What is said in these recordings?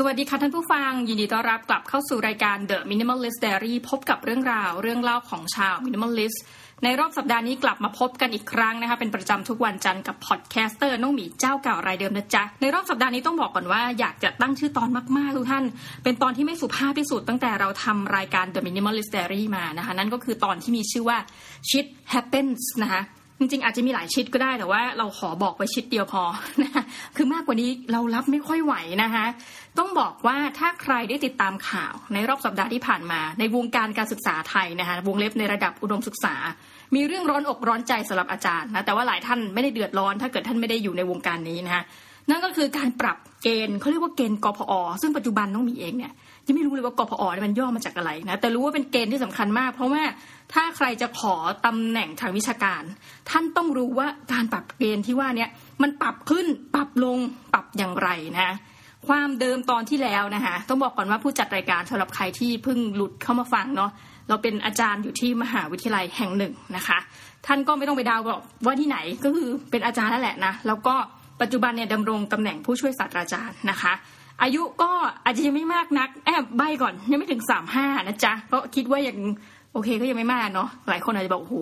สวัสดีค่ะท่านผู้ฟัง ยินดีต้อนรับกลับเข้าสู่รายการ The Minimalist Diary พบกับเรื่องราวเรื่องเล่าของชาว Minimalist ในรอบสัปดาห์นี้กลับมาพบกันอีกครั้งนะคะเป็นประจำทุกวันจันทร์กับ podcaster น้องหมีเจ้าเก่ารายเดิมนะจ๊ะ ในรอบสัปดาห์นี้ต้องบอกก่อนว่าอยากจะตั้งชื่อตอนมากๆทุกท่าน เป็นตอนที่ไม่สุภาพที่สุดตั้งแต่เราทำรายการ The Minimalist Diary มานะคะนั่นก็คือตอนที่มีชื่อว่า shit happens นะคะ จริงๆอาจจะมีหลาย shit ก็ได้แต่ว่าเราขอบอกไว้ shit เดียวพอนะคือมากกว่านี้เรารับไม่ค่อยไหวนะคะต้องบอกว่าถ้าใครได้ติดตามข่าวในรอบสัปดาห์ที่ผ่านมา ในวงการการศึกษาไทยนะคะวงเล็บในระดับอุดมศึกษา มีเรื่องร้อนอกร้อนใจสำหรับอาจารย์นะแต่ว่าหลายท่านไม่ได้เดือดร้อน ถ้าเกิดท่านไม่ได้อยู่ในวงการนี้นะคะนั่นก็คือการปรับเกณฑ์เขาเรียกว่าเกณฑ์กพอ ซึ่งปัจจุบันต้องมีเองเนี่ย ยังไม่รู้เลยว่ากพอมันย่อมาจากอะไรนะแต่รู้ว่าเป็นเกณฑ์ที่สำคัญมาก เพราะว่าถ้าใครจะขอตำแหน่งทางวิชาการ ท่านต้องรู้ว่าการปรับเกณฑ์ที่ว่าเนี่ยมันปรับขึ้นปรับลงปรับอย่างไรนะความเดิมตอนที่แล้วนะคะต้องบอกก่อนว่าผู้จัดรายการสำหรับใครที่เพิ่งหลุดเข้ามาฟังเนาะเราเป็นอาจารย์อยู่ที่มหาวิทยาลัยแห่งหนึ่งนะคะ ท่านก็ไม่ต้องไปดาวบอกว่าที่ไหนก็คือเป็นอาจารย์นั่นแหละนะแล้วก็ปัจจุบันเนี่ยดำรงตำแหน่งผู้ช่วยศาสตราจารย์นะคะ อายุก็อาจจะยังไม่มากนัก แอบใบก่อนยังไม่ถึงสามห้านะจ๊ะก็คิดว่ายังโอเคก็ยังไม่มากเนาะหลายคนอาจจะบอกโอ้โห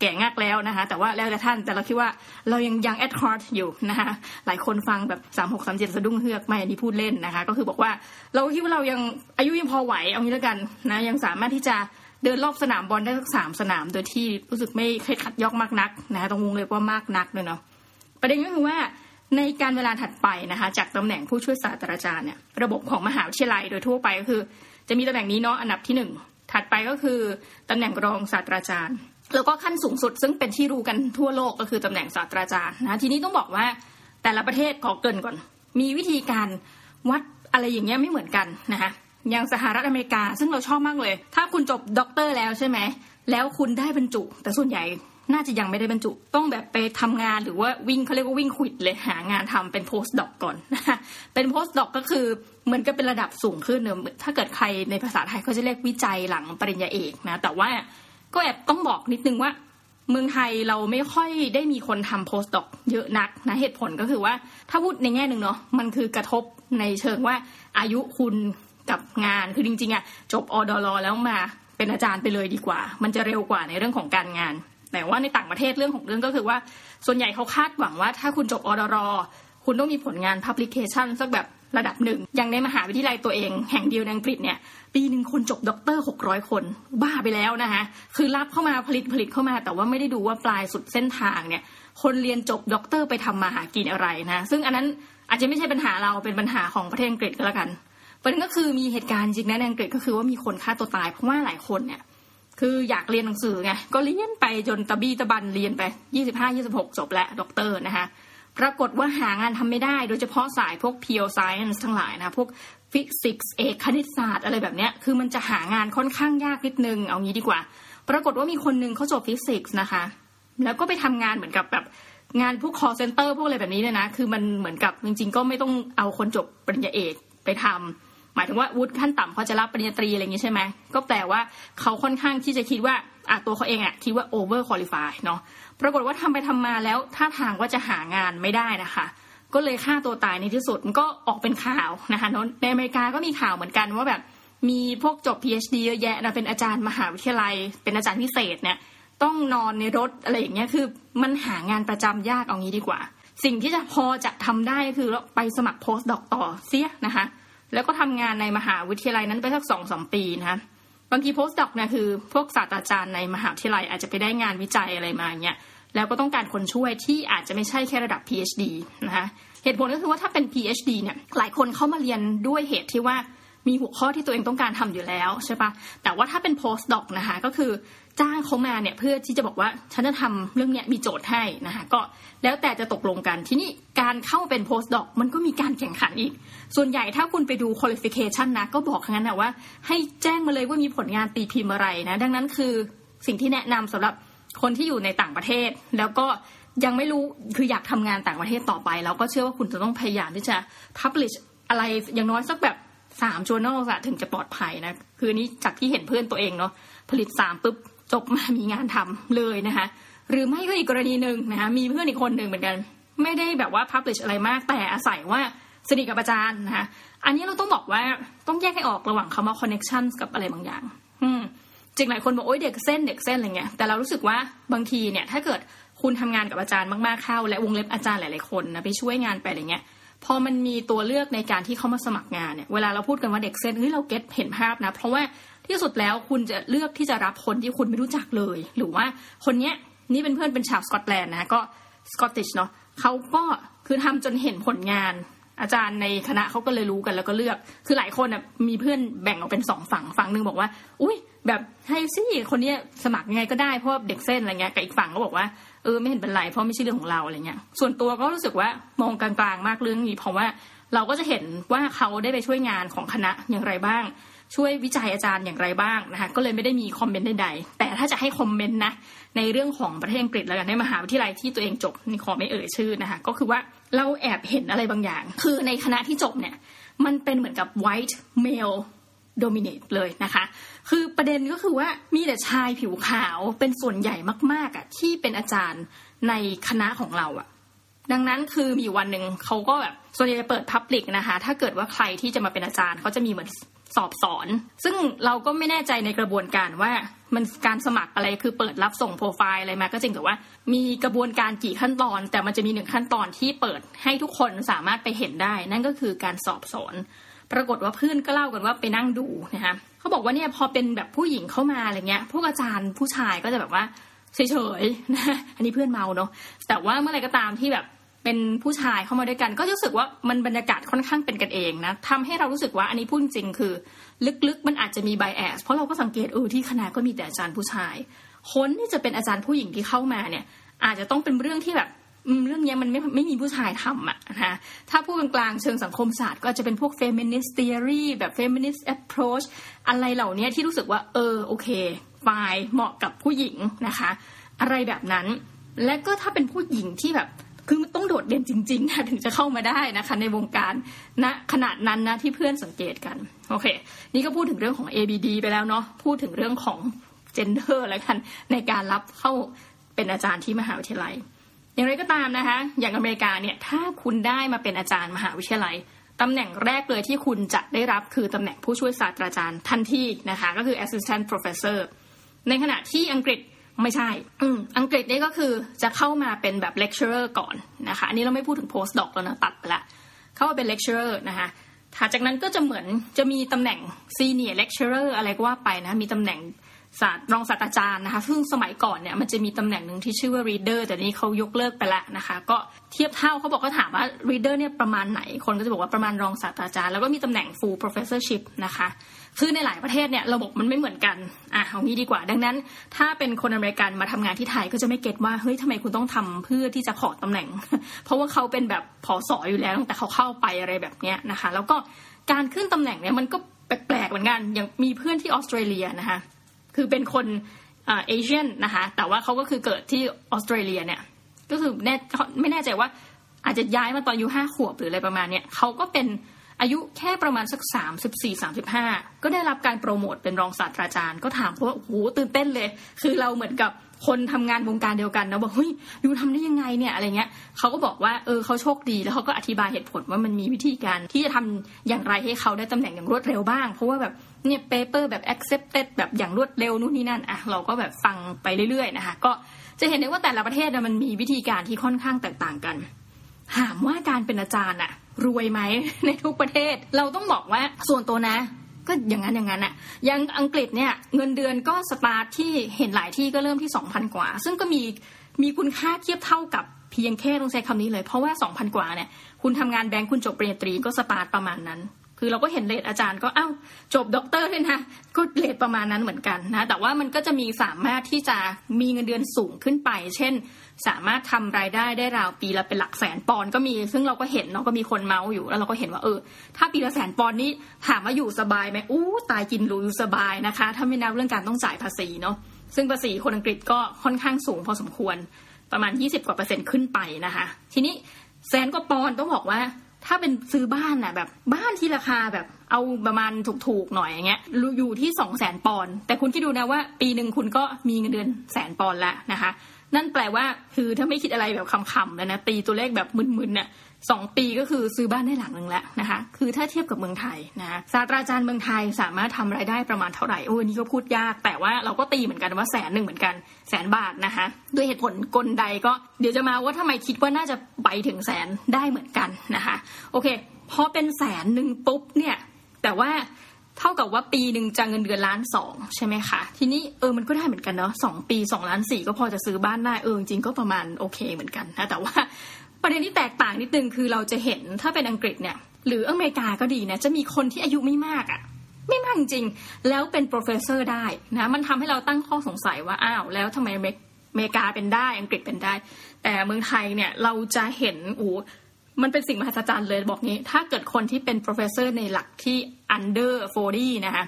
แก่งักแล้วนะคะ แต่ว่าแล้วแต่ท่านแต่เราคิดว่าเรายังยังแอดคอร์ดอยู่นะคะหลายคนฟังแบบสามหกสามเจ็ดสะดุ้งเฮือกไม่อันนี้พูดเล่นนะคะ ก็คือบอกว่าเราคิดว่าเรายังอายุยังพอไหวเอางี้แล้วกันนะยังสามารถที่จะเดินรอบสนามบอลได้สักสามสนาม โดยที่รู้สึกไม่เคยขัดยอกมากนักนะคะตรงวงเลยว่ามากนักเลยเนาะประเด็นก็คือว่า ในการเวลาถัดไปนะคะ จากตำแหน่งผู้ช่วยศาสตราจารย์เนี่ยระบบของมหาวิทยาลัยโดยทั่วไปก็คือ จะมีตำแหน่งนี้เนาะอันดับที่หนึ่งถัดไปก็คือตำแหน่งรองศาสตราจารย์ แล้วก็ขั้นสูงสุด ซึ่งเป็นที่รู้กันทั่วโลกก็คือตำแหน่งศาสตราจารย์นะทีนี้ต้องบอกว่าแต่ละประเทศขอเกริ่นก่อน มีวิธีการวัดอะไรอย่างเงี้ยไม่เหมือนกันนะคะอย่างสหรัฐอเมริกาซึ่งเราชอบมากเลย ถ้าคุณจบด็อกเตอร์แล้วใช่ไหมแล้วคุณได้บรรจุ แต่ส่วนใหญ่ น่าจะยังไม่ได้บรรจุต้องแบบไปทำงานหรือว่าวิ่งเขาเรียกว่าวิ่งขวิดเลยหางานทำเป็น postdoc ก่อนนะคะเป็นโพสต์ด็อกก็คือเหมือนกับเป็นระดับสูงขึ้นเนอะถ้าเกิดใครในภาษาไทยเขาจะเรียกวิจัยหลังปริญญาเอกนะ แต่ว่าก็แอบต้องบอกนิดนึงว่า เมืองไทยเราไม่ค่อยได้มีคนทำโพสต์ด็อกเยอะนักนะเหตุผลก็คือว่าถ้าพูดในแง่หนึ่งเนาะมันคือกระทบในเชิงว่าอายุคุณกับงานคือจริงๆอะจบอดอลแล้วมาเป็นอาจารย์ไปเลยดีกว่า มันจะเร็วกว่าในเรื่องของการงาน แต่ว่าในต่างประเทศเรื่องของเรื่องก็คือว่า ส่วนใหญ่เขาคาดหวังว่าถ้าคุณจบดร.คุณต้องมีผลงาน publication สักแบบระดับหนึ่ง อย่างในมหาวิทยาลัยตัวเองแห่งเดียวในอังกฤษเนี่ย ปีหนึ่งคนจบด็อกเตอร์หกร้อยคน บ้าไปแล้วนะคะคือรับเข้ามาผลิตผลิตเข้ามา แต่ว่าไม่ได้ดูว่าปลายสุดเส้นทางเนี่ย คนเรียนจบด็อกเตอร์ไปทำมาหากินอะไรนะ ซึ่งอันนั้นอาจจะไม่ใช่ปัญหาเราเป็นปัญหาของประเทศอังกฤษก็แล้วกันประเด็นก็คือมีเหตุการณ์จริงนะในอังกฤษก็คือว่ามีคนฆ่าตัวตายเพราะว่าหลายคนเนี่ย คืออยากเรียนหนังสือไงก็เรียนไปจนตะบี้ตะบันเรียนไปยี่สิบห้ายี่สิบหกจบแล้วด็อกเตอร์นะคะปรากฏว่าหางานทำไม่ได้ โดยเฉพาะสายพวก pure science ทั้งหลายนะพวกฟิสิกส์เอกคณิตศาสตร์อะไรแบบเนี้ยคือมันจะหางานค่อนข้างยากนิดนึงเอางี้ดีกว่า ปรากฏว่ามีคนนึงเขาจบฟิสิกส์นะคะ แล้วก็ไปทำงานเหมือนกับแบบงานพวก call center พวกอะไรแบบนี้เนี่ยนะ คือมันเหมือนกับจริงๆ ก็ไม่ต้องเอาคนจบปริญญาเอกไปทำ หมายถึงว่าวุฒิขั้นต่ำเขาจะรับปริญญาตรีอะไรอย่างนี้ใช่ไหมก็แปลว่าเขาค่อนข้างที่จะคิดว่าอะตัวเขาเองอะคิดว่า over qualify เนาะปรากฏว่าทำไปทำมาแล้วท่าทางว่าจะหางานไม่ได้นะคะ ก็เลยฆ่าตัวตายในที่สุดมันก็ออกเป็นข่าวนะคะในอเมริกาก็มีข่าวเหมือนกันว่าแบบมีพวกจบ PhD เยอะแยะนะเป็นอาจารย์มหาวิทยาลัย เป็นอาจารย์พิเศษเนี่ยต้องนอนในรถอะไรอย่างเงี้ยคือมันหางานประจำยากเอางี้ดีกว่า สิ่งที่จะพอจะทำได้คือไปสมัครโพสต์ดอกต่อเสียนะคะ แล้วก็ทำงานในมหาวิทยาลัยนั้นไปสักสองสมปีนะคะบางทีโพสต์ดอกเนี่ยคือ พวกศาสตราจารย์ในมหาวิทยาลัยอาจจะไปได้งานวิจัยอะไรมาเนี่ยแล้วก็ต้องการคนช่วยที่อาจจะไม่ใช่แค่ระดับ PhD นะคะเหตุผลก็คือว่าถ้าเป็น PhD เนี่ยหลายคนเข้ามาเรียนด้วยเหตุที่ว่า มีหัวข้อที่ตัวเองต้องการทำอยู่แล้วใช่ปะแต่ว่าถ้าเป็น postdoc นะคะก็คือจ้างเขามาเนี่ยเพื่อที่จะบอกว่าฉันจะทำเรื่องเนี้ยมีโจทย์ให้นะคะก็แล้วแต่จะตกลงกันทีนี้การเข้าเป็น postdoc มันก็มีการแข่งขันอีก ส่วนใหญ่ถ้าคุณไปดู qualification นะก็บอกงั้นนะว่า ให้แจ้งมาเลยว่ามีผลงานตีพิมพ์อะไรนะดังนั้นคือสิ่งที่แนะนำสำหรับคนที่อยู่ในต่างประเทศ แล้วก็ยังไม่รู้คืออยากทำงานต่างประเทศต่อไป แล้วก็เชื่อว่าคุณจะต้องพยายามที่จะ publish อะไรอย่างน้อยสักแบบ สาม journal อะถึงจะปลอดภัยนะคือนี้จากที่เห็นเพื่อนตัวเองเนาะผลิตสามปุ๊บจบมามีงานทำเลยนะคะหรือไม่ก็อีกกรณีหนึ่งนะคะมีเพื่อนอีกคนหนึ่งเหมือนกัน ไม่ได้แบบว่า publish อะไรมากแต่อาศัยว่าสนิทกับอาจารย์นะคะอันนี้เราต้องบอกว่าต้องแยกให้ออกระหว่างคำว่า connection กับอะไรบางอย่าง อืมจริงหลายคนบอกโอ้ยเด็กเส้นเด็กเส้นอะไรเงี้ยแต่เรารู้สึกว่าบางทีเนี่ย ถ้าเกิดคุณทำงานกับอาจารย์มากๆเข้า และวงเล็บอาจารย์หลายๆคนนะไปช่วยงานไปอะไรเงี้ย พอมันมีตัวเลือกในการที่เขามาสมัครงานเนี่ยเวลาเราพูดกันว่าเด็กเส้นเฮ้ยเราเก็ตเห็นภาพนะ เพราะว่าที่สุดแล้วคุณจะเลือกที่จะรับคนที่คุณไม่รู้จักเลย หรือว่าคนเนี้ยนี่เป็นเพื่อนเป็นชาวสกอตแลนด์นะก็สกอตติชเนาะเขาก็คือทำจนเห็นผลงาน อาจารย์ในคณะเขาก็เลยรู้กันแล้วก็เลือก คือหลายคนอะมีเพื่อนแบ่งออกเป็นสองฝั่งฝั่งหนึ่งบอกว่า อุ้ยแบบให้สิคนนี้สมัครยังไงก็ได้เพราะเด็กเส้นอะไรเงี้ยกับอีกฝั่งก็บอกว่าเออไม่เห็นเป็นไรเพราะไม่ใช่เรื่องของเราอะไรเงี้ย ส่วนตัวก็รู้สึกว่ามองกลางๆมากเรื่องนี้เพราะว่าเราก็จะเห็นว่าเขาได้ไปช่วยงานของคณะอย่างไรบ้าง ช่วยวิจัยอาจารย์อย่างไรบ้างนะคะก็เลยไม่ได้มีคอมเมนต์ใดๆแต่ถ้าจะให้คอมเมนต์นะในเรื่องของประเทศอังกฤษแล้วกันในมหาวิทยาลัยที่ตัวเองจบนี่ขอไม่เอ่ยชื่อนะคะก็คือว่า เราแอบเห็นอะไรบางอย่าง คือในคณะที่จบเนี่ย มันเป็นเหมือนกับ white male dominate เลยนะคะ คือประเด็นก็คือว่ามีแต่ชายผิวขาวเป็นส่วนใหญ่มาก ๆอะที่เป็นอาจารย์ในคณะของเราอะ ดังนั้นคือมีวันหนึ่งเขาก็แบบส่วนใหญ่จะเปิดพับลิกนะคะ ถ้าเกิดว่าใครที่จะมาเป็นอาจารย์เขาจะมีเหมือน สอบสอน ซึ่งเราก็ไม่แน่ใจในกระบวนการว่ามันการสมัครอะไรคือเปิดรับส่งโปรไฟล์อะไรมาก็จริงแต่ว่า มีกระบวนการกี่ขั้นตอน แต่มันจะมีหนึ่งขั้นตอนที่เปิดให้ทุกคนสามารถไปเห็นได้ นั่นก็คือการสอบสอน ปรากฏว่าเพื่อนก็เล่ากันว่าไปนั่งดูนะคะเขาบอกว่าเนี่ยพอเป็นแบบผู้หญิงเข้ามาอะไรเงี้ยพวกอาจารย์ผู้ชายก็จะแบบว่าเฉยๆนะอันนี้เพื่อนเมาเนาะแต่ว่าเมื่อไรก็ตามที่แบบ เป็นผู้ชายเข้ามาด้วยกัน ก็รู้สึกว่ามันบรรยากาศค่อนข้างเป็นกันเองนะทำให้เรารู้สึกว่าอันนี้พูดจริงคือ ลึกๆ มันอาจจะมีไบแอสเพราะเราก็สังเกตเออที่คณะก็มีแต่อาจารย์ผู้ชาย คนที่จะเป็นอาจารย์ผู้หญิงที่เข้ามาเนี่ย อาจจะต้องเป็นเรื่องที่แบบเรื่องนี้มันไม่ไม่มีผู้ชายทำอะนะคะถ้าพูดกลางๆเชิงสังคมศาสตร์ก็จะเป็นพวก feminist theory แบบ feminist approach อะไรเหล่านี้ที่รู้สึกว่า เออโอเคฝ่ายเหมาะกับผู้หญิงนะคะ อะไรแบบนั้น และก็ถ้าเป็นผู้หญิงที่แบบ คือมันต้องโดดเด่นจริงๆนะถึงจะเข้ามาได้นะคะ ในวงการณนะขนาดนั้นนะที่เพื่อนสังเกตกันโอเค นี่ก็พูดถึงเรื่องของ ABD ไปแล้วเนาะพูดถึงเรื่องของ gender แล้วกันในการรับเข้าเป็นอาจารย์ที่มหาวิทยาลัย อย่างไรก็ตามนะคะ อย่างอเมริกาเนี่ยถ้าคุณได้มาเป็นอาจารย์มหาวิทยาลัยตำแหน่งแรกเลยที่คุณจะได้รับคือตำแหน่งผู้ช่วยศาสตราจารย์ทันทีนะคะ ก็คือ assistant professor ในขณะที่อังกฤษ ไม่ใช่ อือังกฤษนี่ก็คือจะเข้ามาเป็นแบบ lecturer ก่อนนะคะ อันนี้เราไม่พูดถึง post doc แล้วนะตัดไปละเข้ามาเป็น lecturer นะคะถัดจากนั้นก็จะเหมือนจะมีตำแหน่ง senior lecturer อะไรก็ว่าไปนะ มีตำแหน่ง ศาสตร์รองศาสตราจารย์นะคะซึ่งสมัยก่อนเนี่ยมันจะมีตำแหน่งหนึ่งที่ชื่อว่า reader แต่นี้เขายกเลิกไปแล้วนะคะ ก็เทียบเท่าเขาบอกเขาถามว่า reader เนี่ยประมาณไหน คนก็จะบอกว่าประมาณรองศาสตราจารย์ แล้วก็มีตำแหน่ง full professorship นะคะคือในหลายประเทศเนี่ยระบบมันไม่เหมือนกัน อะเอางี้ดีกว่า ดังนั้น ถ้าเป็นคนอเมริกันมาทำงานที่ไทยก็จะไม่ get ว่าเฮ้ยทำไมคุณต้องทำเพื่อที่จะขอตำแหน่ง เพราะว่าเขาเป็นแบบผอสออยู่แล้วตั้งแต่เขาเข้าไปอะไรแบบเนี้ยนะคะ แล้วก็การขึ้นตำแหน่งเนี่ยมันก็แปลกๆเหมือนกันอย่างมีเพื่อนที่ออสเตรเลียนะคะ คือเป็นคน Asian นะคะ แต่ว่าเขาก็คือเกิดที่ออสเตรเลียเนี่ย ก็คือแน่ไม่แน่ใจว่าอาจจะย้ายมาตอนอายุห้าขวบหรืออะไรประมาณเนี้ยเขาก็เป็นอายุแค่ประมาณสักสามสิบสี่สามสิบห้าก็ได้รับการโปรโมทเป็นรองศาสตราจารย์ ก็ถามว่าโอ้โหตื่นเต้นเลย คือเราเหมือนกับ คนทำงานวงการเดียวกันนะบอกเฮ้ย you ทำได้ยังไงเนี่ยอะไรเงี้ยเขาก็บอกว่าเออเขาโชคดีแล้วเขาก็อธิบายเหตุผลว่ามันมีวิธีการที่จะทำอย่างไรให้เขาได้ตำแหน่งอย่างรวดเร็วบ้าง เพราะว่าแบบเนี่ย paper แบบ accepted แบบอย่างรวดเร็วนู่นนี่นั่นอะเราก็แบบฟังไปเรื่อยๆนะคะก็จะเห็นได้ว่าแต่ละประเทศมันมีวิธีการที่ค่อนข้างแตกต่างกันถามว่าการเป็นอาจารย์อะรวยไหมในทุกประเทศ เราต้องบอกว่าส่วนตัวนะ ก็อย่างนั้นอย่างนั้นอะอย่างอังกฤษเนี่ยเงินเดือนก็สตาร์ทที่เห็นหลายที่ก็เริ่มที่สองพันกว่า ซึ่งก็มีมีคุณค่าเทียบเท่ากับเพียงแค่ต้องใช้คำนี้เลย เพราะว่าสองพันกว่าเนี่ยคุณทำงานแบงค์คุณจบปริญญาตรีก็สตาร์ทประมาณนั้น คือเราก็เห็น rate อาจารย์ก็อ้าวจบด็อกเตอร์เลยนะก็ rate ประมาณนั้นเหมือนกันนะ แต่ว่ามันก็จะมีสามารถที่จะมีเงินเดือนสูงขึ้นไป เช่น สามารถทำรายได้ได้ราวปีละเป็นหลักแสนปอนด์ก็มี ซึ่งเราก็เห็นเนาะก็มีคนเมาท์อยู่แล้วเราก็เห็นว่าเออ ถ้าปีละแสนปอนด์นี้ถามว่าอยู่สบายไหมอู้ตายกินหรูอยู่สบายนะคะ ถ้าไม่นับเรื่องการต้องจ่ายภาษีเนาะซึ่งภาษีคนอังกฤษก็ค่อนข้างสูงพอสมควรประมาณ 20 กว่าเปอร์เซ็นต์ขึ้นไปนะคะ ทีนี้แสนกว่าปอนด์ต้องบอกว่า ถ้าเป็นซื้อบ้านอะแบบ บ้านที่ราคาแบบเอาประมาณถูกๆหน่อยอย่างเงี้ยอยู่ที่สองแสนปอนด์แต่คุณคิดดูนะว่า ปีหนึ่งคุณก็มีเงินเดือนแสนปอนด์ละนะคะ นั่นแปลว่าคือถ้าไม่คิดอะไรแบบคำๆแล้วนะตีตัวเลขแบบมึนๆเนี่ย สองปีก็คือซื้อบ้านได้หลังหนึ่งแล้วนะคะ คือถ้าเทียบกับเมืองไทยนะศาสตราจารย์เมืองไทยสามารถทำรายได้ประมาณเท่าไหร่โอ้นี่ก็พูดยาก แต่ว่าเราก็ตีเหมือนกันว่าแสนหนึ่งเหมือนกันแสนบาทนะคะด้วยเหตุผลกลใดก็เดี๋ยวจะมาว่าทำไมคิดว่าน่าจะไปถึงแสนได้เหมือนกันนะคะโอเคพอเป็นแสนหนึ่งปุ๊บเนี่ยแต่ว่าเท่ากับว่าปีหนึ่งจะเงินเดือนล้านสองใช่ไหมคะ ทีนี้เออมันก็ได้เหมือนกันเนาะสองปีสองล้านสี่ก็พอจะซื้อบ้านได้เออจริงก็ประมาณโอเคเหมือนกันนะแต่ว่า ประเด็นที่แตกต่างนิดนึงคือเราจะเห็นถ้าเป็นอังกฤษเนี่ย หรืออเมริกาก็ดีนะจะมีคนที่อายุไม่มากอะ่ะไม่มากจริง แล้วเป็น professor ได้นะมันทำให้เราตั้งข้อสงสัยว่าอ้าวแล้วทำไมอเมริกาเป็นได้อังกฤษเป็นได้ แต่เมืองไทยเนี่ยเราจะเห็นอูมันเป็นสิ่งมหัศจรรย์เลยบอกงี้ ถ้าเกิดคนที่เป็น professor ในหลักที่ under 40นะคะ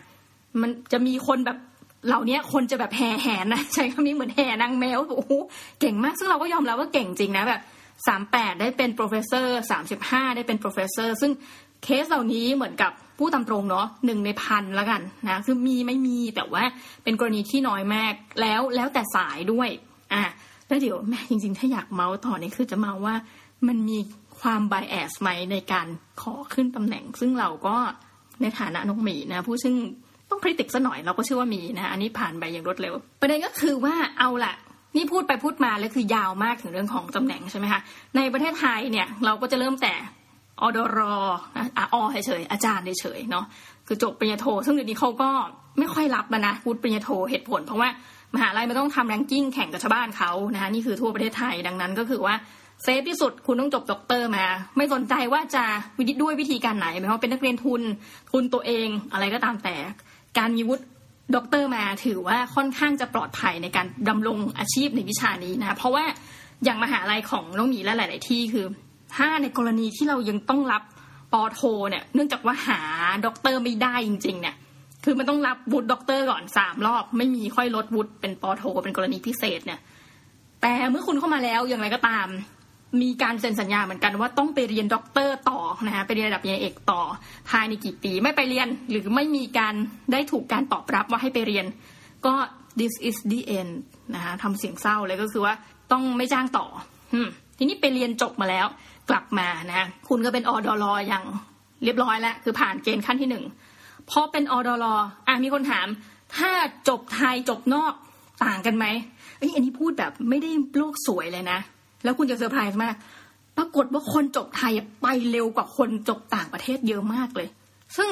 มันจะมีคนแบบเหล่านี้คนจะแบบแห่แหนนะใช้คำนี้เหมือนแห่นางแมวโอ้โหเก่งมากซึ่งเราก็ยอมรับว่าเก่งจริงนะแบบ สามแปดได้เป็น professor สามสิบห้าได้เป็น professor ซึ่งเคสเหล่านี้เหมือนกับผู้ตำตรงเนาะหนึ่งในพันล้วกันนะคือมีไม่มีแต่ว่าเป็นกรณีที่น้อยมากแล้วแล้วแต่สายด้วยอะแล้วเดี๋ยวแม่จริง ๆ ถ้าอยากเมาส์ต่อเนี่ยคือจะเมาว่ามันมีความไบแอสไหมในการขอขึ้นตำแหน่ง ซึ่งเราก็ในฐานะน้องหมีนะ ผู้ซึ่งต้องคริติกซะหน่อยเราก็เชื่อว่ามีนะ อันนี้ผ่านไปอย่างรวดเร็ว ประเด็นก็คือว่าเอาละ นี่พูดไปพูดมาแล้วคือยาวมากถึงเรื่องของตำแหน่งใช่ไหมคะในประเทศไทยเนี่ยเราก็จะเริ่มแต่อดรออะอเฉยอาจารย์เฉยเนาะคือจบปริญญาโท ซึ่งเดี๋ยวนี้เขาก็ไม่ค่อยรับแล้วนะวุฒิปริญญาโทเหตุผล เพราะว่ามหาลัยมันต้องทำ ranking แข่งกับชาวบ้านเขานะคะนี่คือทั่วประเทศไทยดังนั้นก็คือว่า safe ที่สุดคุณต้องจบด็อกเตอร์มา ไม่สนใจว่าจะวิธีด้วยวิธีการไหนหมายความเป็นนักเรียนทุนทุนตัวเองอะไรก็ตามแต่ การมีวุฒิ ด็อกเตอร์มาถือว่าค่อนข้างจะปลอดภัยในการดำรงอาชีพในวิชานี้นะ เพราะว่าอย่างมหาลัยของน้องหมีและหลาย ๆ ที่คือ ถ้าในกรณีที่เรายังต้องรับปอโทเนี่ยเนื่องจากว่าหาด็อกเตอร์ไม่ได้จริง ๆ เนี่ย คือมันต้องรับวุฒิด็อกเตอร์ก่อนสามรอบ ไม่มีค่อยลดวุฒิเป็นปอโทเป็นกรณีพิเศษเนี่ย แต่เมื่อคุณเข้ามาแล้วอย่างไรก็ตาม มีการเซ็นสัญญาเหมือนกันว่าต้องไปเรียนด็อกเตอร์ต่อนะคะไปเรียนระดับปริญญาเอกต่อภายในกี่ปีไม่ไปเรียนหรือไม่มีการได้ถูกการตอบรับว่าให้ไปเรียน ก็ this is the end นะคะทำเสียงเศร้าเลยก็คือว่าต้องไม่จ้างต่อทีนี้ไปเรียนจบมาแล้วกลับมานะคุณก็เป็นอดอลอย่างเรียบร้อยแล้ว คือผ่านเกณฑ์ขั้นที่หนึ่งพอเป็นอดอลอะมีคนถาม ถ้าจบไทยจบนอกต่างกันไหมเอ้ยอันนี้พูดแบบไม่ได้โลกสวยเลยนะ แล้วคุณจะเซอร์ไพรส์มาก ปรากฏว่าคนจบไทยไปเร็วกว่าคนจบต่างประเทศเยอะมากเลย ซึ่ง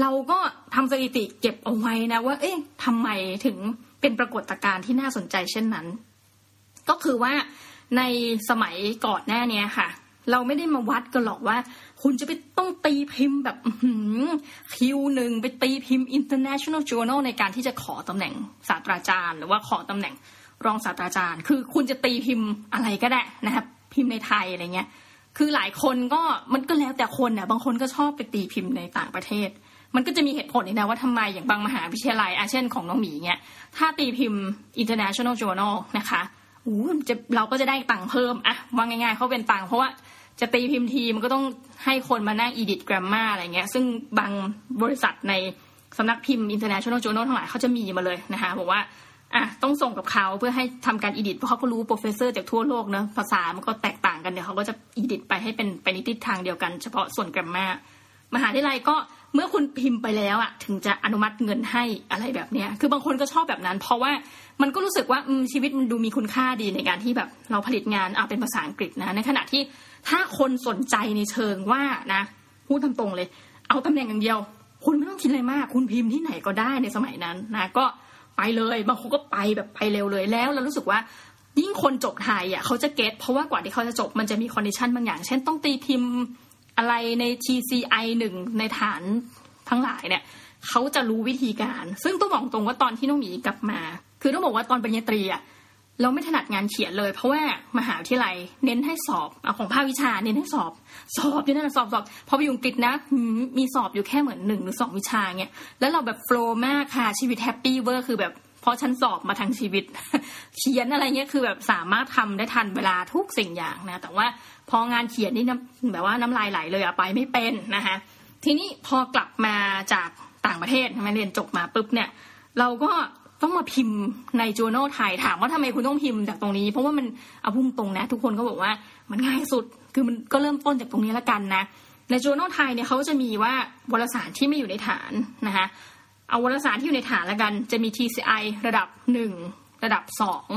เราก็ทำสถิติเก็บเอาไว้นะว่า เอ๊ะทำไมถึงเป็นปรากฏการณ์ที่น่าสนใจเช่นนั้น ก็คือว่าในสมัยก่อนหน้านี้ค่ะ เราไม่ได้มาวัดกันหรอกว่า คุณจะไปต้องตีพิมพ์แบบคิวหนึ่งไปตีพิมพ์ international journal ในการที่จะขอตำแหน่งศาสตราจารย์ หรือว่าขอตำแหน่ง รองศาสตราจารย์ คือคุณจะตีพิมพ์อะไรก็ได้นะครับ พิมพ์ในไทยอะไรเงี้ย คือหลายคนก็มันก็แล้วแต่คนเนี่ยบางคนก็ชอบไปตีพิมพ์ในต่างประเทศ มันก็จะมีเหตุผลนะว่าทำไมอย่างบางมหาวิทยาลัยอาเช่นของน้องหมีเนี่ยถ้าตีพิมพ์ international journal นะคะอู้จะเราก็จะได้ตังค์เพิ่มอะว่าง่ายๆเขาเป็นตังค์เพราะว่าจะตีพิมพ์ทีมันก็ต้องให้คนมานั่ง edit grammar อะไรเงี้ย ซึ่งบางบริษัทในสำนักพิมพ์ international journal ทั้งหลายเขาจะมีมาเลยนะคะบอกว่า อะต้องส่งกับเขาเพื่อให้ทำการ edit เพราะเขาก็รู้ professor จากทั่วโลกเนะภาษามันก็แตกต่างกันเดี๋ยวเขาก็จะ edit ไปให้เป็นไปในทิศทางเดียวกัน เฉพาะส่วน grammarมหาวิทยาลัยก็เมื่อคุณพิมพ์ไปแล้วอะถึงจะอนุมัติเงินให้อะไรแบบเนี้ย คือบางคนก็ชอบแบบนั้น เพราะว่ามันก็รู้สึกว่าชีวิตมันดูมีคุณค่าดีในการที่แบบเราผลิตงานเอาเป็นภาษาอังกฤษนะในขณะที่ถ้าคนสนใจในเชิงว่านะพูดตรงๆเลย เอาตำแหน่งอย่างเดียว คุณไม่ต้องคิดอะไรมาก คุณพิมพ์ที่ไหนก็ได้ในสมัยนั้นนะก็ ไปเลยบางคนก็ไปแบบไปเร็วเลยแล้วเรารู้สึกว่ายิ่งคนจบไทยอะเขาจะ get เพราะว่ากว่าที่เขาจะจบมันจะมี condition บางอย่าง เช่นต้องตีพิมพ์อะไรใน TCI หนึ่งในฐานทั้งหลายเนี่ยเขาจะรู้วิธีการ ซึ่งต้องบอกตรงว่าตอนที่น้องหมีกลับมา คือต้องบอกว่าตอนปริญญาตรีอะ เราไม่ถนัดงานเขียนเลย เพราะว่ามหาวิทยาลัยเน้นให้สอบเอาของภาควิชาเน้นให้สอบ สอบอยู่นั่นสอบสอบพอไปอยู่อังกฤษนะมีสอบอยู่แค่เหมือนหนึ่งหรือสองวิชาเงี้ยแล้วเราแบบ flow มากค่ะชีวิต happy เวอร์คือแบบเพราะฉันสอบมาทั้งชีวิต เขียนอะไรเงี้ยคือแบบสามารถทำได้ทันเวลาทุกสิ่งอย่างนะ แต่ว่าพองานเขียนนี่น้ำแบบว่าน้ำลายไหลเลยอะไปไม่เป็นนะคะทีนี้พอกลับมาจากต่างประเทศมาเรียนจบมาปุ๊บเนี่ย เราก็ ต้องมาพิมพ์ใน journal ไทยถามว่าทำไมคุณต้องพิมพ์จากตรงนี้ เพราะว่ามันเอาพุ่งตรงนะ ทุกคนก็บอกว่ามันง่ายสุดคือมันก็เริ่มต้นจากตรงนี้ละกันนะใน journal ไทยเนี่ยเขาจะมีว่าวารสารที่ไม่อยู่ในฐานนะคะเอาวารสารที่อยู่ในฐานละกัน จะมี TCI ระดับหนึ่งระดับสอง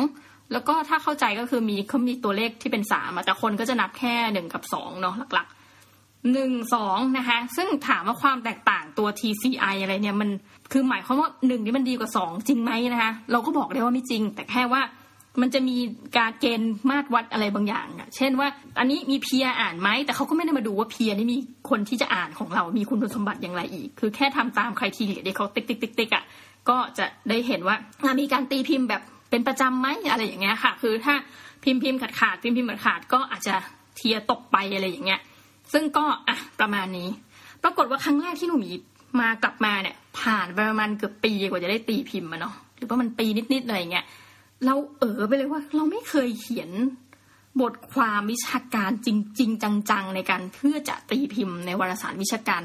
แล้วก็ถ้าเข้าใจก็คือมีเขามีตัวเลขที่เป็นสามแต่คนก็จะนับแค่หนึ่งกับสองเนาะหลักๆหนึ่งสองนะคะซึ่งถามว่าความแตกต่างตัว TCI อะไรเนี่ยมัน คือหมายความว่าหนึ่งนี่มันดีกว่าสองจริงไหมนะคะเราก็บอกได้ว่าไม่จริง แต่แค่ว่ามันจะมีการเกณฑ์มาตรวัดอะไรบางอย่างอะเช่นว่า อันนี้มี peer อ่านไหมแต่เขาก็ไม่ได้มาดูว่า peer นี่มีคนที่จะอ่านของเรา มีคุณสมบัติอย่างไรอีก คือแค่ทำตาม criteria เดี๋ยวเขาติ๊กติ๊กติ๊กติ๊กอะก็จะได้เห็นว่ามีการตีพิมพ์แบบเป็นประจำไหมอะไรอย่างเงี้ยค่ะ คือถ้าพิมพ์พิมพ์ขาดขาดพิมพ์พิมพ์ขาดขาดก็อาจจะเทียตกไปอะไรอย่างเงี้ย ซึ่งก็อะประมาณนี้ ปรากฏว่าครั้งแรกที่หนูมีมากลับมาเนี่ย ผ่านไปประมาณเกือบปีกว่าจะได้ตีพิมพ์มาเนาะหรือว่ามันปีนิดๆอะไรเงี้ยเราเออไปเลยว่าเราไม่เคยเขียนบทความวิชาการจริง ๆ จัง ๆ ในการเพื่อจะตีพิมพ์ในวารสารวิชาการ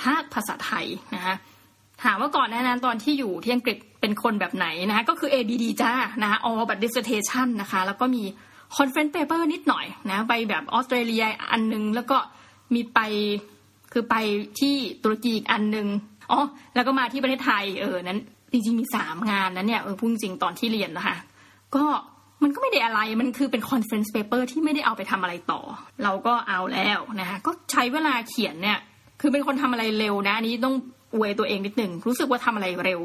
ภาคภาษาไทยนะคะถามว่าก่อนหน้านั้นตอนที่อยู่ที่อังกฤษเป็นคนแบบไหนนะคะก็คือ ABD จ้านะคะ all but dissertation นะคะ แล้วก็มี conference paper นิดหน่อยนะไปแบบออสเตรเลียอันนึง แล้วก็มีไปคือไปที่ตุรกีอีกอันนึง อ๋อแล้วก็มาที่ประเทศไทยเออนั้น จริงๆมีสามงานนั้นเนี่ยเออพูดจริงตอนที่เรียนนะคะก็มันก็ไม่ได้อะไร มันคือเป็น conference paper ที่ไม่ได้เอาไปทำอะไรต่อ เราก็เอาแล้วนะคะ ก็ใช้เวลาเขียนเนี่ย คือเป็นคนทำอะไรเร็วนะ อันนี้ต้องอวยตัวเองนิดหนึ่ง รู้สึกว่าทำอะไรเร็ว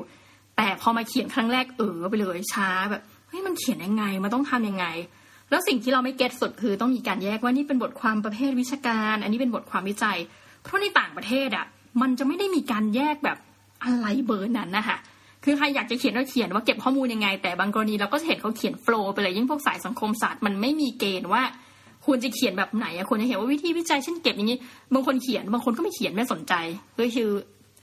แต่พอมาเขียนครั้งแรกเออไปเลยช้าแบบ เฮ้ยมันเขียนยังไง มันต้องทํำยังไง แล้วสิ่งที่เราไม่เก็ตสุดคือต้องมีการแยกว่านี่เป็นบทความประเภทวิชาการ อันนี้เป็นบทความวิจัย เพราะในต่างประเทศอะ มันจะไม่ได้มีการแยกแบบอะไรเบอร์นั้นนะคะคือใครอยากจะเขียนก็เขียนว่าเก็บข้อมูลยังไง แต่บางกรณีเราก็เห็นเขาเขียนโฟล์ไปเลยยิ่งพวกสายสังคมศาสตร์มันไม่มีเกณฑ์ว่าควรจะเขียนแบบไหนอะควรจะเห็นว่าวิธีวิจัยเช่นเก็บอย่างนี้ บางคนเขียนบางคนก็ไม่เขียนไม่สนใจก็คือ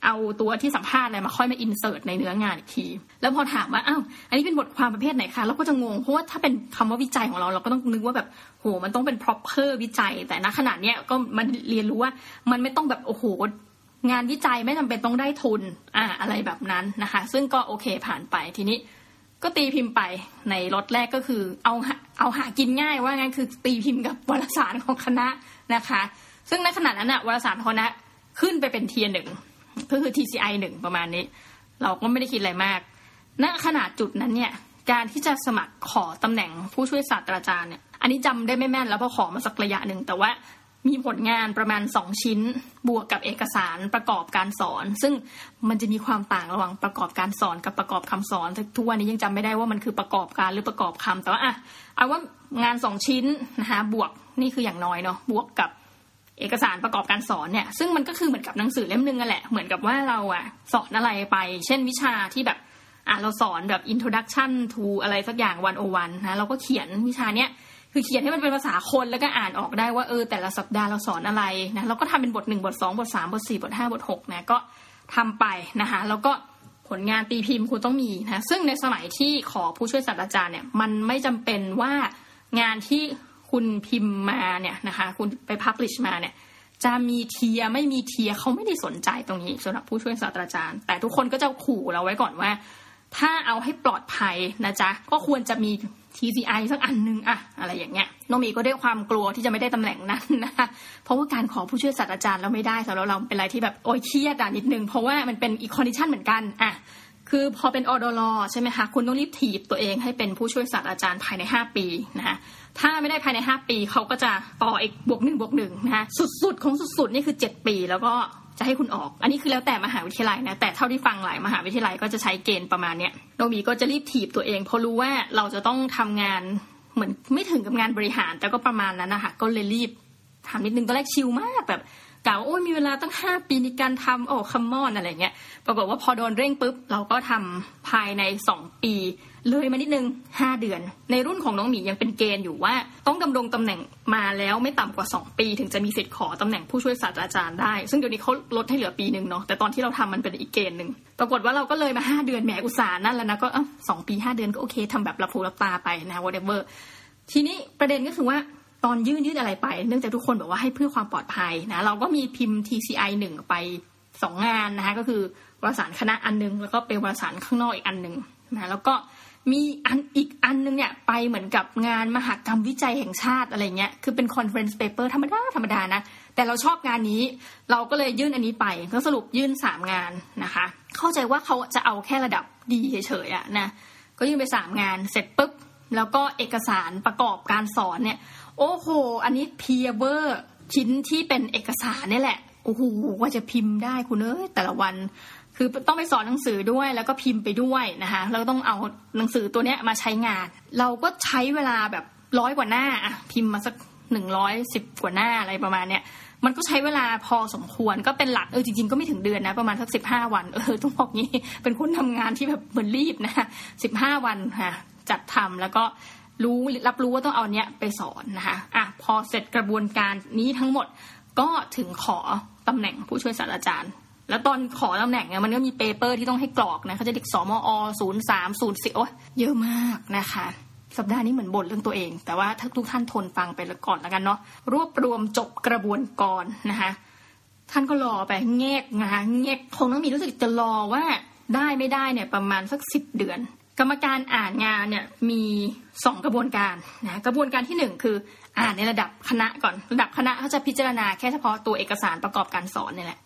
เอาตัวที่สัมภาษณ์อะไรมาค่อยมาอินเสิร์ตในเนื้องานอีกที แล้วพอถามว่าอ้าวอันนี้เป็นบทความประเภทไหนคะเราก็จะงงเพราะว่าถ้าเป็นคำว่าวิจัยของเราเราก็ต้องนึกว่าแบบโหมันต้องเป็น proper วิจัย แต่ณขนาดเนี้ยก็มันเรียนรู้ว่ามันไม่ต้องแบบโอ้โห งานวิจัยไม่จำเป็นต้องได้ทุนอ่าอะไรแบบนั้นนะคะ ซึ่งก็โอเคผ่านไปทีนี้ ก็ตีพิมพ์ไปในรถแรกก็คือเอาเอาหากินง่ายว่างั้นคือตีพิมพ์กับวารสารของคณะนะคะ ซึ่งในขณะนั้นอะวารสารคณะขึ้นไปเป็นเทียหนึ่งก็คือ TCI หนึ่งประมาณนี้ เราก็ไม่ได้คิดอะไรมากณขนาดจุดนั้นเนี่ยการที่จะสมัครขอตำแหน่งผู้ช่วยศาสตราจารย์เนี่ยอันนี้จำได้ไม่แม่นแล้วพราะขอมาสักระยะหนึ่งแต่ว่า มีผลงานประมาณสองชิ้น บวกกับเอกสารประกอบการสอน ซึ่งมันจะมีความต่างระหว่างประกอบการสอนกับประกอบคำสอนทุกวันนี้ยังจำไม่ได้ว่ามันคือประกอบการหรือประกอบคำแต่ว่าอะเอาว่างานสองชิ้นนะคะบวกนี่คืออย่างน้อยเนาะบวกกับเอกสารประกอบการสอนเนี่ยซึ่งมันก็คือเหมือนกับหนังสือเล่มนึงนั่นแหละเหมือนกับว่าเราอะสอนอะไรไป เช่นวิชาที่แบบอะเราสอนแบบ introduction to อะไรสักอย่างวันโอวันนะเราก็เขียนวิชาเนี้ย คือเขียนให้มันเป็นภาษาคนแล้วก็อ่านออกได้ว่าเออแต่ละสัปดาห์เราสอนอะไรนะเราก็ทำเป็นบทหนึ่งบทสองบทสามบทสี่บทห้าบทหกนะก็ทำไปนะคะแล้วก็ผลงานตีพิมพ์คุณต้องมีนะซึ่งในสมัยที่ขอผู้ช่วยศาสตราจารย์เนี่ยมันไม่จำเป็นว่างานที่คุณพิมพ์มาเนี่ยนะคะคุณไปพับลิชมาเนี่ยจะมีเทียไม่มีเทียเขาไม่ได้สนใจตรงนี้สำหรับผู้ช่วยศาสตราจารย์ แต่ทุกคนก็จะขู่เราไว้ก่อนว่า ถ้าเอาให้ปลอดภัยนะจ๊ะก็ควรจะมี TCI สักอันหนึ่งอะอะไรอย่างเงี้ยน้องมีก็ได้ความกลัวที่จะไม่ได้ตำแหน่งนั้นนะคะเพราะว่าการขอผู้ช่วยศาสตราจารย์เราไม่ได้สำหรับเราเป็นอะไรที่แบบโอ้ยเครียดอะนิดนึงเพราะว่ามันเป็นอีกคอนดิชันเหมือนกันอะคือพอเป็นออดอลใช่ไหมคะคุณต้องรีบถีบตัวเองให้เป็นผู้ช่วยศาสตราจารย์ภายใน 5 ปีนะคะถ้าไม่ได้ภายใน 5 ปีเขาก็จะต่ออีกบวกหนึ่งบวกหนึ่งนะคะสุดๆ ของสุดๆ นี่คือ 7 ปี แล้วก็ จะให้คุณออก อันนี้คือแล้วแต่มหาวิทยาลัยนะ แต่เท่าที่ฟังหลายมหาวิทยาลัยก็จะใช้เกณฑ์ประมาณเนี้ยโนบีก็จะรีบถีบตัวเองเพราะรู้ว่าเราจะต้องทำงานเหมือนไม่ถึงกับงานบริหาร แต่ก็ประมาณนั้นนะคะก็เลยรีบทำนิดนึงตอนแรกชิลมากแบบ กล่าวโอ้ยมีเวลาตั้งห้าปีในการทำโอ้คัมมอนอะไรเงี้ยปรากฏว่าพอโดนเร่งปุ๊บ เราก็ทำภายในสองปี เลยมานิดนึงห้าเดือน ในรุ่นของน้องหมียังเป็นเกณฑ์อยู่ว่า ต้องดำรงตำแหน่งมาแล้วไม่ต่ำกว่า2ปี ถึงจะมีสิทธิ์ขอตำแหน่งผู้ช่วยศาสตราจารย์ได้ ซึ่งเดี๋ยวนี้เขาลดให้เหลือปีหนึ่งเนาะแต่ตอนที่เราทำมันเป็นอีกเกณฑ์หนึ่งปรากฏว่าเราก็เลยมา5เดือนแหมอุตส่าห์นั่นแล้วนะก็สองปี5เดือนก็โอเคทำแบบหลับหูหลับตาไปนะ whatever ทีนี้ประเด็นก็คือว่า ตอนยื่นยื่นอะไรไป เนื่องจากทุกคนบอกว่าให้เพื่อความปลอดภัยนะ เราก็มีพิมพ์ TCI หนึ่งไปสองงานนะคะก็คือวารสารคณะอันนึง แล้วก็เป็นวารสารข้างนอกอีกอันหนึ่งนะแล้วก็มีอันอีกอันนึงเนี่ยไปเหมือนกับงานมหกรรมวิจัยแห่งชาติอะไรเงี้ยคือเป็น conference paper ธรรมดาธรรมดานะแต่เราชอบงานนี้ เราก็เลยยื่นอันนี้ไป ก็สรุปยื่นสามงานนะคะ เข้าใจว่าเขาจะเอาแค่ระดับดีเฉยๆอะนะก็ยื่นไปสามงานเสร็จปุ๊บแล้วก็เอกสารประกอบการสอนเนี่ย โอ้โห อันนี้เพียเวอร์ชิ้นที่เป็นเอกสารนี่แหละ โอ้โหว่าจะพิมพ์ได้คุณเอ้ยแต่ละวันคือต้องไปสอนหนังสือด้วยแล้วก็พิมพ์ไปด้วยนะคะแล้วต้องเอาหนังสือตัวเนี้ยมาใช้งาน เราก็ใช้เวลาแบบร้อยกว่าหน้าอะพิมพ์มาสักหนึ่งร้อยสิบกว่าหน้าอะไรประมาณเนี้ยมันก็ใช้เวลาพอสมควรก็เป็นหลักเออจริงๆก็ไม่ถึงเดือนนะประมาณสักสิบห้าวันเออต้องบอกงี้เป็นคนทำงานที่แบบเหมือนรีบนะสิบห้าวันค่ะจัดทำแล้วก็ รู้รับรู้ว่าต้องเอาเนี้ยไปสอนนะคะอะพอเสร็จกระบวนการนี้ทั้งหมดก็ถึงขอตำแหน่งผู้ช่วยศาสตราจารย์ แล้วตอนขอตำแหน่งเนี่ยมันก็มีเปเปอร์ที่ต้องให้กรอกนะเขาจะเด็กสมอศูนย์สามศูนย์สี่โอ้เยอะมากนะคะสัปดาห์นี้เหมือนบ่นเรื่องตัวเอง แต่ว่าถ้าทุกท่านทนฟังไปก่อนแล้วกันเนาะรวบรวมจบกระบวนกรนะคะท่านก็รอไปแงกนะคะแงกคงต้องมีรู้สึกจะรอว่าได้ไม่ได้เนี่ยประมาณสักสิบเดือน กรรมการอ่านงานเนี่ยมีสองกระบวนการนะกระบวนการที่หนึ่งคืออ่านในระดับคณะก่อนระดับคณะเขาจะพิจารณาแค่เฉพาะตัวเอกสารประกอบการสอนนี่แหละ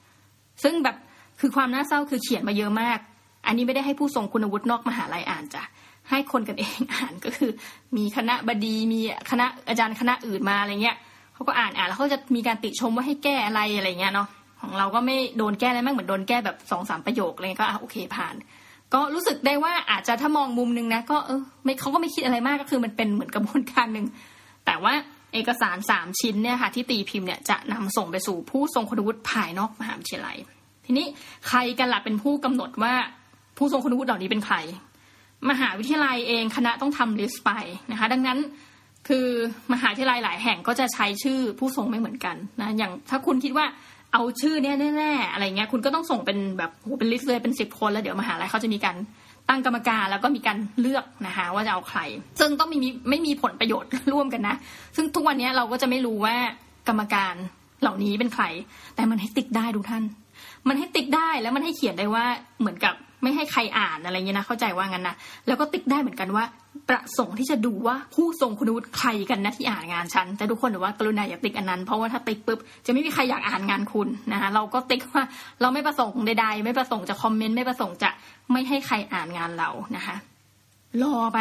ซึ่งแบบคือความน่าเศร้าคือเขียนมาเยอะมาก อันนี้ไม่ได้ให้ผู้ทรงคุณวุฒินอกมหาลัยอ่านจ้ะให้คนกันเองอ่านก็คือ มีคณะบดีมีคณะอาจารย์คณะอื่นมาอะไรเงี้ยเขาก็อ่านอ่านแล้วเขาจะมีการติชมว่าให้แก้อะไรอะไรเงี้ยเนาะของเราก็ไม่โดนแก้อะไรมากเหมือนโดนแก้แบบสองสามประโยคอะไรเงี้ยก็อะโอเคผ่าน ก็รู้สึกได้ว่าอาจจะถ้ามองมุมนึงนะก็เออไม่เขาก็ไม่คิดอะไรมากก็คือมันเป็นเหมือนกระบวนการหนึ่งแต่ว่าเอกสารสามชิ้นเนี่ยค่ะที่ตีพิมพ์เนี่ยจะนำส่งไปสู่ผู้ทรงคุณวุฒิภายนอกมหาวิทยาลัย ทีนี้ใครกันล่ะเป็นผู้กำหนดว่าผู้ทรงคุณวุฒิเหล่านี้เป็นใคร มหาวิทยาลัยเองคณะต้องทำ list ไปนะคะ ดังนั้นคือมหาวิทยาลัยหลายแห่งก็จะใช้ชื่อผู้ทรงไม่เหมือนกันนะอย่างถ้าคุณคิดว่า เอาชื่อเนี่ยแน่ๆอะไรเงี้ยคุณก็ต้องส่งเป็นแบบโหเป็น list เลยเป็นสิบคนแล้วเดี๋ยวมหาลัยเขาจะมีการตั้งกรรมการแล้วก็มีการเลือกนะคะว่าจะเอาใคร ซึ่งต้องมีไม่มีผลประโยชน์ร่วมกันนะ ซึ่งทุกวันนี้เราก็จะไม่รู้ว่ากรรมการเหล่านี้เป็นใคร แต่มันให้ติ๊กได้ทุกท่าน มันให้ติ๊กได้แล้วมันให้เขียนได้ว่าเหมือนกับ ไม่ให้ใครอ่านอะไรเงี้ยนะเข้าใจว่างั้นนะแล้วก็ติ๊กได้เหมือนกันว่า ประสงค์ที่จะดูว่าผู้ทรงคุณวุฒิใครกันนะที่อ่านงานฉัน แต่ทุกคนถือว่ากรุณาอย่าติ๊กอันนั้น เพราะว่าถ้าติ๊กปุ๊บจะไม่มีใครอยากอ่านงานคุณนะคะเราก็ติ๊กว่าเราไม่ประสงค์ใดๆ ไม่ประสงค์จะคอมเมนต์ไม่ประสงค์จะไม่ให้ใครอ่านงานเรานะคะรอไป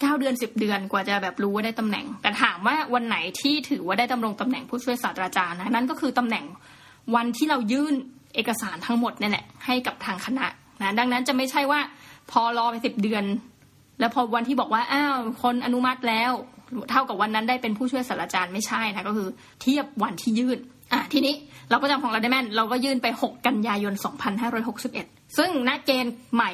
เก้าเดือนสิบเดือนกว่าจะแบบรู้ว่าได้ตำแหน่ง แต่ถามว่าวันไหนที่ถือว่าได้ดำรงตำแหน่งผู้ช่วยศาสตราจารย์นะนั่นก็คือตำแหน่งวันที่เรายื่นเอกสารทั้งหมดนี่แหละให้กับทางคณะ นะดังนั้นจะไม่ใช่ว่า พอรอไปสิบเดือน แล้วพอวันที่บอกว่าอ้าวคนอนุมัติแล้ว เท่ากับวันนั้นได้เป็นผู้ช่วยศาสตราจารย์ไม่ใช่นะก็คือ เทียบวันที่ยื่นอะทีนี้เราก็จำของเราได้แม่น เราก็ยื่นไป 6 กันยายน 2561 ซึ่งณเกณฑ์ใหม่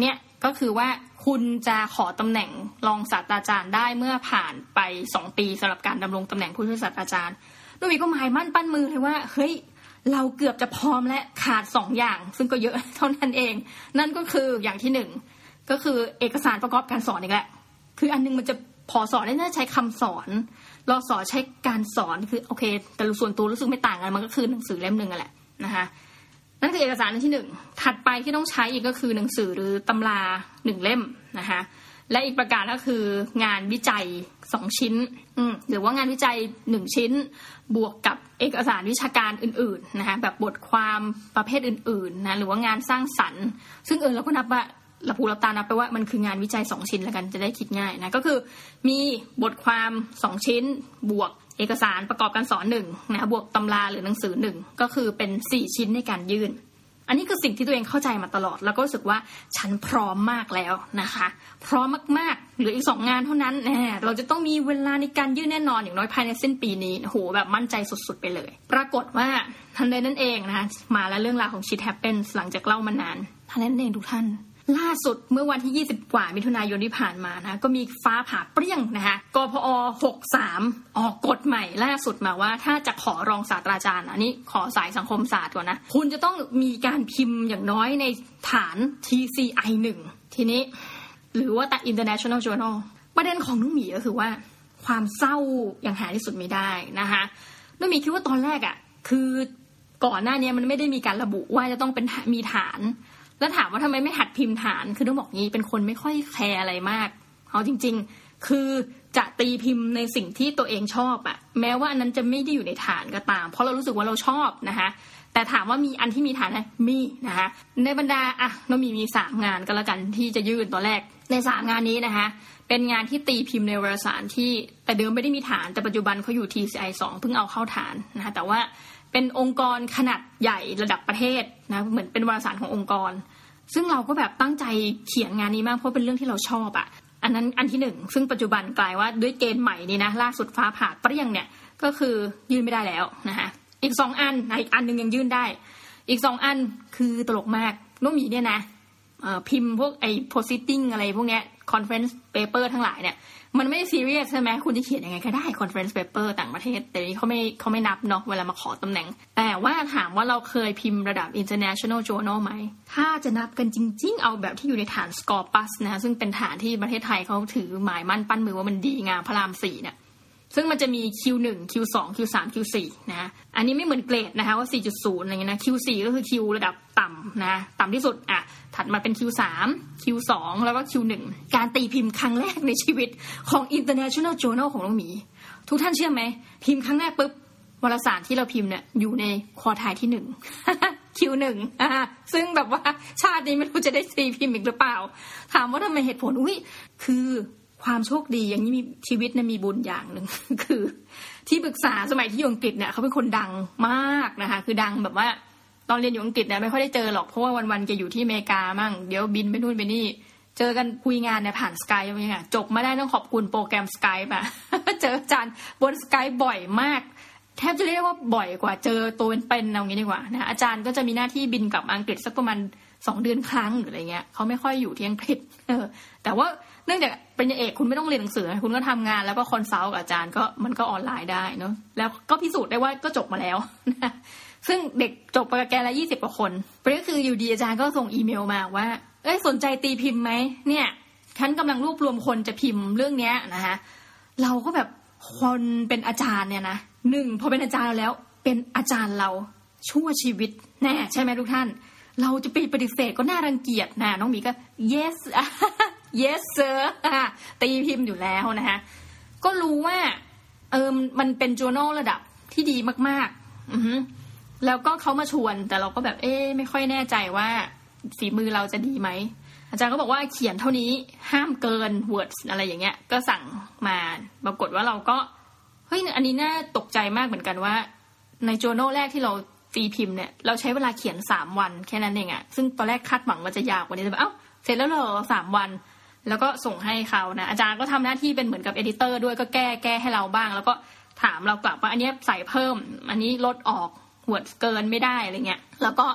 เนี่ยก็คือว่าคุณจะขอตำแหน่งรองศาสตราจารย์ได้เมื่อผ่านไป 2 ปีสำหรับการดำรงตำแหน่งผู้ช่วยศาสตราจารย์นุ้ยก็หมายมั่นปั้นมือเลยว่าเฮ้ย เราเกือบจะพร้อมและขาดสองอย่าง ซึ่งก็เยอะเท่านั้นเอง นั่นก็คืออย่างที่หนึ่งก็คือเอกสารประกอบการสอนอีกแหละคืออันนึงมันจะพอสอนได้น่าใช้คำสอนรอสอนใช้การสอนคือโอเค แต่ส่วนตัวรู้สึกไม่ต่างกันมันก็คือหนังสือเล่มหนึ่งแหละนะคะนั่นคือเอกสารที่หนึ่งถัดไปที่ต้องใช้อีกก็คือหนังสือหรือตำราหนึ่งเล่มนะคะและอีกประการก็คืองานวิจัยสองชิ้นหรือว่างานวิจัยหนึ่งชิ้น บวกกับเอกสารวิชาการอื่นๆนะคะแบบบทความประเภทอื่นๆนะหรือว่างานสร้างสรรค์ ซึ่งเออเราก็นับว่าเราพูเราตานับไปว่ามันคืองานวิจัยสองชิ้นแล้วกันจะได้คิดง่ายนะก็คือมีบทความสองชิ้น บวกเอกสารประกอบการสอนหนึ่งนะบวกตำราหรือหนังสือหนึ่งก็คือเป็นสี่ชิ้นในการยื่น อันนี้คือสิ่งที่ตัวเองเข้าใจมาตลอด แล้วก็รู้สึกว่าฉันพร้อมมากแล้วนะคะ พร้อมมากๆเหลืออีกสองงานเท่านั้นแน่เราจะต้องมีเวลาในการยื่นแน่นอนอย่างน้อยภายในสิ้นปีนี้โหแบบมั่นใจสุดๆไปเลย ปรากฏว่าทันใดนั่นเองนะคะมาแล้วเรื่องราวของชิดแฮปเปนหลังจากเล่ามานานทันใดนั่นเองทุกท่าน ล่าสุดเมื่อวันที่ 20 กว่ามิถุนายนที่ผ่านมานะก็มีฟ้าผ่าเปรี้ยงนะคะกพอ 63 ออกกฎใหม่ล่าสุดมาว่า ถ้าจะขอรองศาสตราจารย์อันนี้ขอสายสังคมศาสตร์ก่อนนะคุณจะต้องมีการพิมพ์อย่างน้อยในฐาน TCI 1ทีนี้ หรือว่าแต่ International Journal ประเด็นของนุ่มหมีก็คือว่า ความเศร้าอย่างหาที่สุดไม่ได้นะคะนุ่มหมีคิดว่าตอนแรกอะ่ะ คือก่อนหน้านี้มันไม่ได้มีการระบุว่าจะต้องเป็นมีฐาน แล้วถามว่าทำไมไม่หัดพิมพ์ฐาน คือต้องบอกงี้เป็นคนไม่ค่อยแคร์อะไรมากเอาจริง ๆ คือจะตีพิมพ์ในสิ่งที่ตัวเองชอบอะแม้ว่าอันนั้นจะไม่ได้อยู่ในฐานก็ตาม เพราะเรารู้สึกว่าเราชอบนะคะแต่ถามว่ามีอันที่มีฐานไหมมีนะคะในบรรดาอะเรามีมีสามงานก็แล้วกันที่จะยื่นตอนแรกในสามงานนี้นะคะเป็นงานที่ตีพิมพ์ในวารสารที่แต่เดิมไม่ได้มีฐานแต่ปัจจุบันเขาอยู่ TCI 2เพิ่งเอาเข้าฐานนะคะแต่ว่า เป็นองค์กรขนาดใหญ่ระดับประเทศนะเหมือนเป็นวารสารขององค์กร ซึ่งเราก็แบบตั้งใจเขียนงานนี้มากเพราะเป็นเรื่องที่เราชอบอะอันนั้นอันที่หนึ่งซึ่งปัจจุบันกลายว่าด้วยเกณฑ์ใหม่นี่นะล่าสุดฟ้าผ่าเปรี้ยงเนี่ยก็คือยื่นไม่ได้แล้วนะคะอีกสองอันอีกอันหนึ่งยังยื่นได้ อีกสองอันคือตลกมากน้องหมีเนี่ยนะพิมพ์พวกไอ้ positing อะไรพวกเนี้ย conference paper ทั้งหลายเนี่ย มันไม่ซีเรียสใช่ไหมคุณจะเขียนยังไงก็ได้ conference paper ต่างประเทศ แต่นี้เขาไม่เขาไม่นับเนาะเวลามาขอตำแหน่ง แต่ว่าถามว่าเราเคยพิมพ์ระดับ international journal ไหม ถ้าจะนับกันจริง ๆ เอาแบบที่อยู่ในฐาน Scopus นะซึ่งเป็นฐานที่ประเทศไทยเขาถือหมายมั่นปั้นมือว่ามันดีงามพระรามสี่เนี่ยซึ่งมันจะมี Q1 Q2 Q3 Q4 นะ อันนี้ไม่เหมือนเกรดนะคะว่า 4.0 อะไรเงี้ยนะ Q4 ก็คือ Q ระดับต่ำนะ ต่ำที่สุดอะ ถัดมาเป็น Q3 Q2 แล้วก็ Q1 การตีพิมพ์ครั้งแรกในชีวิตของ International Journal ของน้องหมี ทุกท่านเชื่อไหม พิมพ์ครั้งแรกปุ๊บวารสารที่เราพิมพ์เนี่ยอยู่ในคอทายที่หนึ่ง Q1 อ่าซึ่งแบบว่าชาตินี้ไม่รู้จะได้ตีพิมพ์อีกหรือเปล่า ถามว่าทำไมเหตุผลอุ้ยคือความโชคดีอย่างนี้มีชีวิตเนะมีบุญอย่างหนึ่งคือ ที่ปรึกษาสมัยที่อยู่อังกฤษเนี่ยเขาเป็นคนดังมากนะคะ คือดังแบบว่า ตอนเรียนอยู่อังกฤษเนี่ยไม่ค่อยได้เจอหรอกเพราะว่าวันๆแกอยู่ที่อเมริกามั่งเดี๋ยวบินไปนู่นไปนี่ เจอกันคุยงานเนี่ยผ่านสกายอย่างเงี้ยจบมาได้ต้องขอบคุณโปรแกรมสกายแบบเจออาจารย์บน Skype บ่อยมาก แทบจะเรียกว่าบ่อยกว่าเจอตัวเป็นๆเอางี้ดีกว่านะอาจารย์ก็จะมีหน้าที่บินกลับอังกฤษสักประมาณสองเดือนครั้งหรืออะไรเงี้ยเขาไม่ค่อยอยู่ที่อังกฤษเออ แต่ว่าเนื่องจากเป็นเอกคุณไม่ต้องเรียนหนังสือ คุณก็ทำงานแล้วก็ consult กับอาจารย์ก็มันก็ออนไลน์ได้เนาะแล้วก็พิสูจน์ได้ว่าก็จบมาแล้วนะ ซึ่งเด็กจบกับแกน่ะยี่สิบกว่าคนประเด็นคืออยู่ดีอาจารย์ก็ส่งอีเมลมาว่า เอ้ยสนใจตีพิมพ์ไหมเนี่ยฉันกำลังรวบรวมคนจะพิมพ์เรื่องเนี้ยนะคะเราก็แบบคนเป็นอาจารย์เนี่ยนะหนึ่งพอเป็นอาจารย์แล้ว เป็นอาจารย์เราชั่วชีวิตแน่ใช่ไหมทุกท่าน เราจะไปปฏิเสธก็น่ารังเกียจนะน้องมีก็ yes yes sir ตีพิมพ์อยู่แล้วนะคะก็รู้ว่าเออมันเป็น journal ระดับที่ดีมากๆ อือ แล้วก็เขามาชวนแต่เราก็แบบเอ๊ไม่ค่อยแน่ใจว่าฝีมือเราจะดีไหมอาจารย์ก็บอกว่าเขียนเท่านี้ห้ามเกิน words อะไรอย่างเงี้ย ก็สั่งมาปรากฏว่าเราก็เฮ้ยอันนี้น่าตกใจมากเหมือนกันว่า ใน journal แรกที่เราตีพิมพ์เนี่ยเราใช้เวลาเขียนสามวันแค่นั้นเองอะซึ่งตอนแรกคาดหวังว่าจะยาวกว่านี้แต่แบบเอ้าเสร็จแล้วเหรอสามวัน แล้วก็ส่งให้เขานะอาจารย์ก็ทำหน้าที่เป็นเหมือนกับเอดิเตอร์ด้วยก็แก้แก้ให้เราบ้าง แล้วก็ถามเรากลับว่าอันนี้ใส่เพิ่ม อันนี้ลดออก หัวเกินไม่ได้อะไรเงี้ย แล้วก็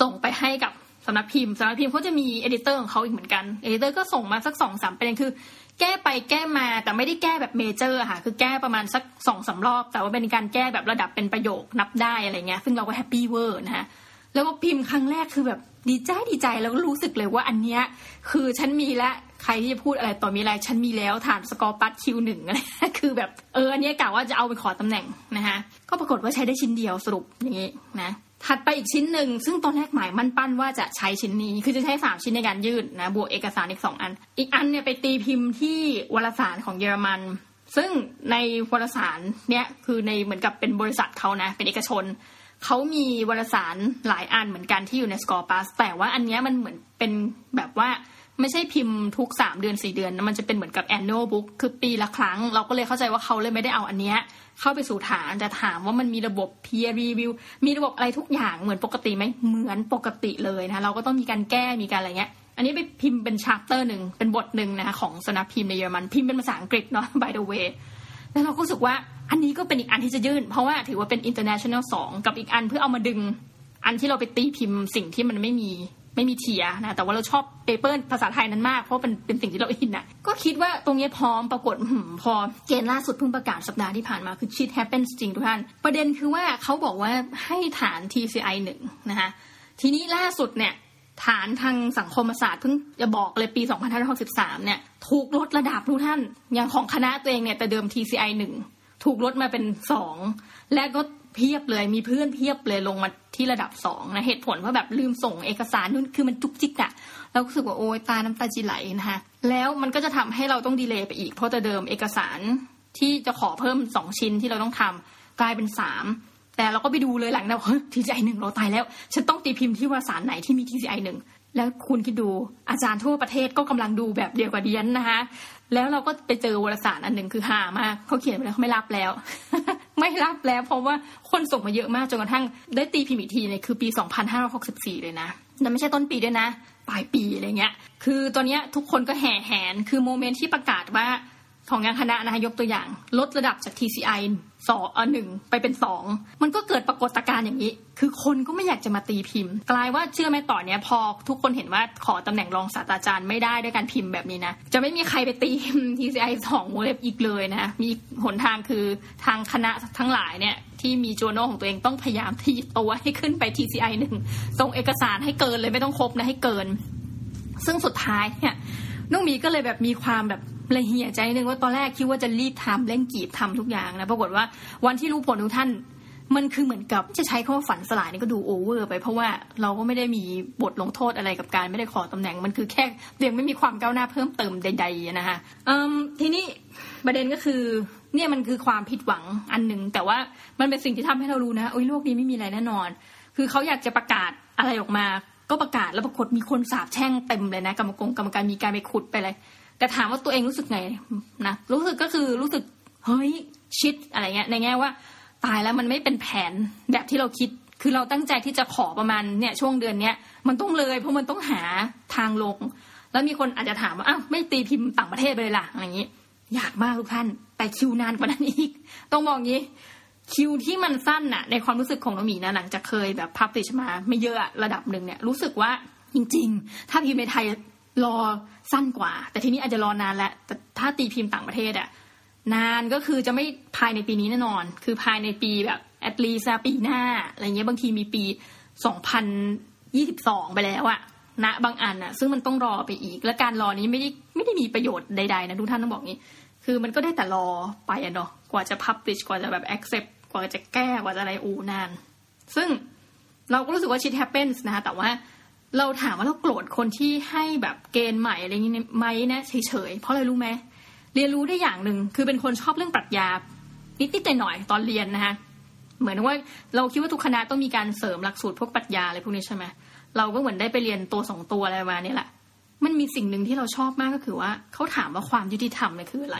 ส่งไปให้กับสำนักพิมพ์สำนักพิมพ์เขาจะมี editor ของเขาอีกเหมือนกัน editor ก็ส่งมาสักสองสามประเด็นคือ แก้ไปแก้มาแต่ไม่ได้แก้แบบ major ค่ะ คือแก้ประมาณสักสองสามรอบ แต่ว่าเป็นการแก้แบบระดับเป็นประโยคนับได้อะไรเงี้ย ซึ่งเราก็ happy เวอร์นะฮะแล้วก็พิมพ์ครั้งแรกคือแบบดีใจดีใจแล้วก็รู้สึกเลยว่าอันเนี้ยคือฉันมีละ ใครที่จะพูดอะไรต่อมีอะไรฉันมีแล้วฐาน Scopus Q หนึ่งอะไรคือแบบเอออันนี้กะว่าจะเอาไปขอตำแหน่งนะคะก็ปรากฏว่าใช้ได้ชิ้นเดียวสรุปอย่างนี้นะถัดไปอีกชิ้นหนึ่งซึ่งตอนแรกหมายมั่นปั้นว่าจะใช้ชิ้นนี้ คือจะใช้สามชิ้นในการยื่นนะบวกเอกสารอีกสองอัน อีกอันเนี่ยไปตีพิมพ์ที่วารสารของเยอรมัน ซึ่งในวารสารเนี่ยคือในเหมือนกับเป็นบริษัทเขานะเป็นเอกชนเขามีวารสารหลายอันเหมือนกันที่อยู่ในสกอร์ปัสแต่ว่าอันนี้มันเหมือนเป็นแบบว่า ไม่ใช่พิมพ์ทุกสามเดือนสี่เดือนมันจะเป็นเหมือนกับ annual book คือปีละครั้ง เราก็เลยเข้าใจว่าเขาเลยไม่ได้เอาอันเนี้ยเข้าไปสู่ฐานแต่ถามว่ามันมีระบบ peer review มีระบบอะไรทุกอย่างเหมือนปกติไหมเหมือนปกติเลยนะเราก็ต้องมีการแก้มีการอะไรเงี้ย อันนี้ไปพิมพ์เป็นชาร์เตอร์หนึ่งเป็นบทหนึ่งนะคะของสนับพิมพ์ในเยอรมันพิมพ์เป็นภาษาอังกฤษเนาะ by the way แล้วเราก็รู้สึกว่าอันนี้ก็เป็นอีกอันที่จะยื่น เพราะว่าถือว่าเป็น international สองกับอีกอันเพื่อเอามาดึง อันที่เราไปตีพิมพ์สิ่งที่มันไม่มี ไม่มีเทียนะแต่ว่าเราชอบเปเปอร์ภาษาไทยนั้นมากเพราะเป็นเป็นสิ่งที่เราอินอะก็คิดว่าตรงนี้พร้อมปรากฏพอเกณฑ์ล่าสุดเพิ่งประกาศสัปดาห์ที่ผ่านมาคือชิดแฮปเปนจริงทุกท่าน ประเด็นคือว่าเขาบอกว่าให้ฐาน TCI หนึ่งนะคะทีนี้ล่าสุดเนี่ยฐานทางสังคมศาสตร์เพิ่งจะบอกเลยปี 2563 เนี่ย ถูกลดระดับทุกท่าน อย่างของคณะตัวเองเนี่ยแต่เดิม TCI 1 ถูกลดมาเป็นสองและก็ เพียบเลยมีเพื่อนเพียบเลยลงมาที่ระดับสองนะเหตุผลว่าแบบลืมส่งเอกสารนู่นคือมันจุกจิกอะเรารู้สึกว่าโอ้ยตาน้ำตาจีไหลนะคะแล้วมันก็จะทำให้เราต้องดีเลย์ไปอีก เพราะแต่เดิมเอกสารที่จะขอเพิ่มสองชิ้นที่เราต้องทำกลายเป็นสามแต่เราก็ไปดูเลยหลังเราเฮ้ยทีซีไอหนึ่งเราตายแล้ว ฉันต้องตีพิมพ์ที่วารสารไหนที่มีทีซีไอหนึ่งแล้วคุณคิดดูอาจารย์ทั่วประเทศก็กำลังดูแบบเดียวกับเดียนนะคะ แล้วเราก็ไปเจอวารสารอันหนึ่งคือหามากเขาเขียนไปแล้วเขาไม่รับแล้ว ไม่รับแล้วเพราะว่าคนส่งมาเยอะมากจนกระทั่งได้ตีพิมพ์อีกทีเนี่ยคือปี 2564 เลยนะแต่ไม่ใช่ต้นปีด้วยนะ ปลายปีอะไรเงี้ย คือตอนนี้ทุกคนก็แห่แหนคือโมเมนต์ที่ประกาศว่า ของงานคณะนะคะยกตัวอย่าง ลดระดับจาก TCI สองหนึ่งไปเป็นสองมันก็เกิดปรากฏการณ์อย่างนี้ คือคนก็ไม่อยากจะมาตีพิมพ์ กลายว่าเชื่อไหมต่อเนี้ยพอทุกคนเห็นว่าขอตำแหน่งรองศาสตราจารย์ไม่ได้ด้วยการพิมพ์แบบนี้นะ จะไม่มีใครไปตีพิมพ์ TCI สองเว็บอีกเลยนะ มีหนทางคือทางคณะทั้งหลายเนี่ยที่มีโจโนของตัวเองต้องพยายามที่ตัวให้ขึ้นไป TCI หนึ่งส่งเอกสารให้เกินเลยไม่ต้องครบนะให้เกิน ซึ่งสุดท้ายเนี่ยน้องมีก็เลยแบบมีความแบบ ละเหี่ยใจนึงว่าตอนแรกคิดว่าจะรีบทำเร่งกีบทำทุกอย่างนะปรากฏว่าวันที่รู้ผลทุกท่าน มันคือเหมือนกับจะใช้คำว่าฝันสลายนี่ก็ดูโอเวอร์ไปเพราะว่าเราก็ไม่ได้มีบทลงโทษอะไรกับการไม่ได้ขอตำแหน่ง มันคือแค่ยังไม่มีความก้าวหน้าเพิ่มเติมใด ๆ นะคะทีนี้ประเด็นก็คือเนี่ยมันคือความผิดหวังอันหนึ่งแต่ว่ามันเป็นสิ่งที่ทำให้เรารู้นะโอ้ยโลกนี้ไม่มีอะไรแน่นอน คือเขาอยากจะประกาศอะไรออกมา ก็ประกาศแล้วปรากฏมีคนสาบแช่งเต็มเลยนะกรรมกรกรรมการมีการไปขุดไปเลย แต่ถามว่าตัวเองรู้สึกไงนะรู้สึกก็คือรู้สึกเฮ้ยชิดอะไรเงี้ย ในแง่ว่า ตายแล้วมันไม่เป็นแผนแบบที่เราคิด คือเราตั้งใจที่จะขอประมาณเนี่ย ช่วงเดือนเนี้ยมันต้องเลย เพราะมันต้องหาทางลง แล้วมีคนอาจจะถามว่าอ้าวไม่ตีพิมพ์ต่างประเทศไปเลยล่ะอะไรอย่างนี้ อยากมากทุกท่าน แต่คิวนานกว่านั้นอีก ต้องบอกงี้คิวที่มันสั้นน่ะ ในความรู้สึกของน้องหมีนะหลังจากเคยแบบพับติชมา ไม่เยอะระดับหนึ่งเนี่ย รู้สึกว่าจริง ๆ ถ้าพิมพ์ในไทย รอสั้นกว่า แต่ทีนี้อาจจะรอนานแล้วแต่ถ้าตีพิมพ์ต่างประเทศอะนานก็คือจะไม่ภายในปีนี้แน่นอน คือภายในปีแบบแอดลีซาปีหน้าอะไรเงี้ยบางทีมีปีสองพันยี่สิบสองไปแล้วอะณบางอันอะซึ่งมันต้องรอไปอีก และการรอนี้ไม่ได้ไม่ได้มีประโยชน์ใดๆนะทุกท่านต้องบอกงี้ คือมันก็ได้แต่รอไปอะเนาะกว่าจะพับลิชกว่าจะแบบ accept กว่าจะแก้กว่าจะอะไรอูนาน ซึ่งเราก็รู้สึกว่าชิด happens นะคะแต่ว่า เราถามว่าเราโกรธคนที่ให้แบบเกณฑ์ใหม่อะไรอย่างนี้ไหมนะเฉยๆเพราะอะไรรู้ไหมเรียนรู้ได้อย่างหนึ่งคือเป็นคนชอบเรื่องปรัชญานิดๆหน่อยๆตอนเรียนนะคะเหมือนว่าเราคิดว่าทุกคณะต้องมีการเสริมหลักสูตรพวกปรัชญาอะไรพวกนี้ใช่ไหมเราก็เหมือนได้ไปเรียนตัวสองตัวอะไรมาเนี่ยแหละ มันมีสิ่งหนึ่งที่เราชอบมากก็คือว่าเขาถามว่าความยุติธรรมเนี่ยคืออะไร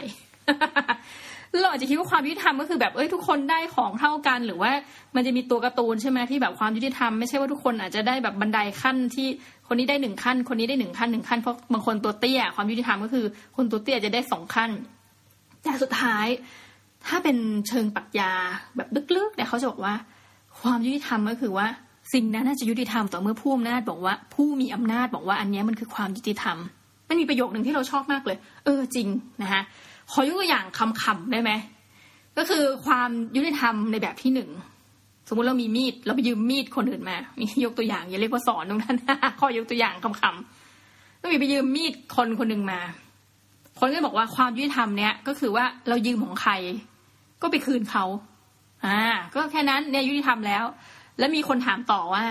เราอาจจะคิดว่าความยุติธรรมก็คือแบบเอ้ยทุกคนได้ของเท่ากัน หรือว่ามันจะมีตัวการ์ตูนใช่ไหมที่แบบความยุติธรรมไม่ใช่ว่าทุกคนอาจจะได้แบบบันไดขั้นที่คนนี้ได้หนึ่งขั้น คนนี้ได้หนึ่งขั้นหนึ่งขั้นเพราะบางคนตัวเตี้ย ความยุติธรรมก็คือ คนตัวเตี้ยจะได้สองขั้น แต่สุดท้าย ถ้าเป็นเชิงปรัชญาแบบลึกๆเนี่ยเขาจะบอกว่า ความยุติธรรมก็คือว่า สิ่งนั้นน่าจะยุติธรรมต่อเมื่อผู้อำนาจบอกว่า ผู้มีอำนาจบอกว่าอันนี้มันคือความยุติธรรมมันมีประโยคหนึ่งที่เราชอบมากเลย เออจริงนะคะ ขอยกตัวอย่างขำๆได้ไหมก็คือความยุติธรรมในแบบที่หนึ่งสมมุติเรามีมีดเราไปยืมมีดคนอื่นมามียกตัวอย่างอย่าเรียกว่าสอนตรงนั้นข้อยกตัวอย่างขำๆก็มีไปยืมมีดคนคนหนึ่งมา คนก็บอกว่าความยุติธรรมเนี้ยก็คือว่าเรายืมของใคร ก็ไปคืนเขาอ่า ก็แค่นั้นเนี่ยยุติธรรมแล้ว แล้วมีคนถามต่อว่า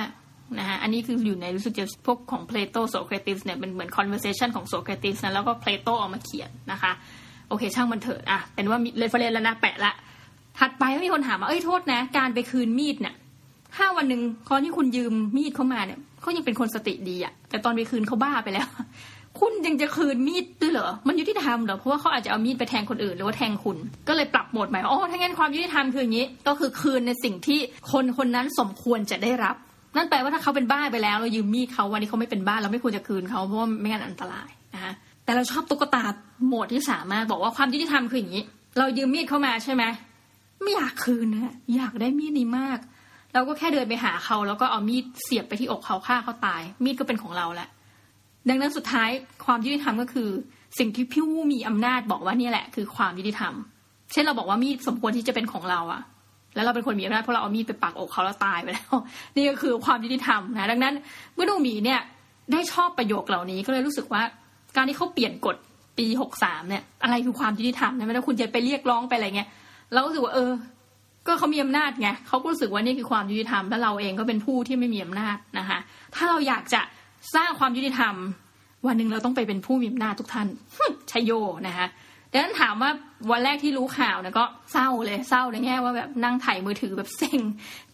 นะฮะอันนี้คืออยู่ในรู้สึกจะพวกของเพลโตโซเครติสเนี่ยเป็นเหมือน conversation ของโซเครติสนะแล้วก็เพลโตเอามาเขียนนะคะ โอเค ช่างมันเถิดอะเป็นว่า reference แล้วนะแปะละถัดไปก็มีคนถามว่าเอ้ยโทษนะ การไปคืนมีดเนี่ยถ้าวันหนึ่งตอนที่คุณยืมมีดเขามาเนี่ยเขายังเป็นคนสติดีอะแต่ตอนไปคืนเขาบ้าไปแล้ว คุณยังจะคืนมีดด้วยเหรอมันยุติธรรมเหรอเพราะว่าเขาอาจจะเอามีดไปแทงคนอื่นหรือว่าแทงคุณ ก็เลยปรับโหมดใหม่อ๋อถ้างั้นความยุติธรรมคืออย่างนี้ ก็คือคืนในสิ่งที่คนคนนั้นสมควรจะได้รับ นั่นแปลว่าถ้าเขาเป็นบ้าไปแล้ว เรายืมมีดเขาวันนี้เขาไม่เป็นบ้าเราไม่ควรจะคืนเขาเพราะว่าไม่งั้นอันตราย แต่เราชอบตุ๊กตาโหมดที่สามารถบอกว่าความยุติธรรมคืออย่างนี้ เรายืมมีดเข้ามาใช่ไหมไม่อยากคืนนะอยากได้มีดนี้มาก เราก็แค่เดินไปหาเขา แล้วก็เอามีดเสียบไปที่อกเขาฆ่าเขาตาย มีดก็เป็นของเราแหละดังนั้นสุดท้ายความยุติธรรมก็คือ สิ่งที่พี่ผู้มีอำนาจบอกว่านี่แหละ คือความยุติธรรม เช่นเราบอกว่ามีดสมควรที่จะเป็นของเราอะแล้วเราเป็นคนมีอำนาจเพราะเราเอามีดไปปักอกเขาแล้วตายไปแล้ว นี่ก็คือความยุติธรรมนะดังนั้นเมื่อดูมีเนี่ยได้ชอบประโยคเหล่านี้ก็เลยรู้สึกว่า การที่เขาเปลี่ยนกฎปีหกสามเนี่ย อะไรคือความยุติธรรมเนี่ยไม่ต้อคุณจะไปเรียกร้องไปอะไรเงี้ยเราก็รู้สึกว่าเออก็ก็เขามีอำนาจไงเขาก็รู้สึกว่านี่คือความยุติธรรมแล้วเราเองก็เป็นผู้ที่ไม่มีอำนาจนะคะ ถ้าเราอยากจะสร้างความยุติธรรม วันหนึ่งเราต้องไปเป็นผู้มีอำนาจทุกท่านชัยโยนะคะดังนั้นถามว่าวันแรกที่รู้ข่าวเนี่ยก็เศร้าเลยเศร้าในแง่ว่าแบบนั่งถ่ายมือถือแบบเซ็ง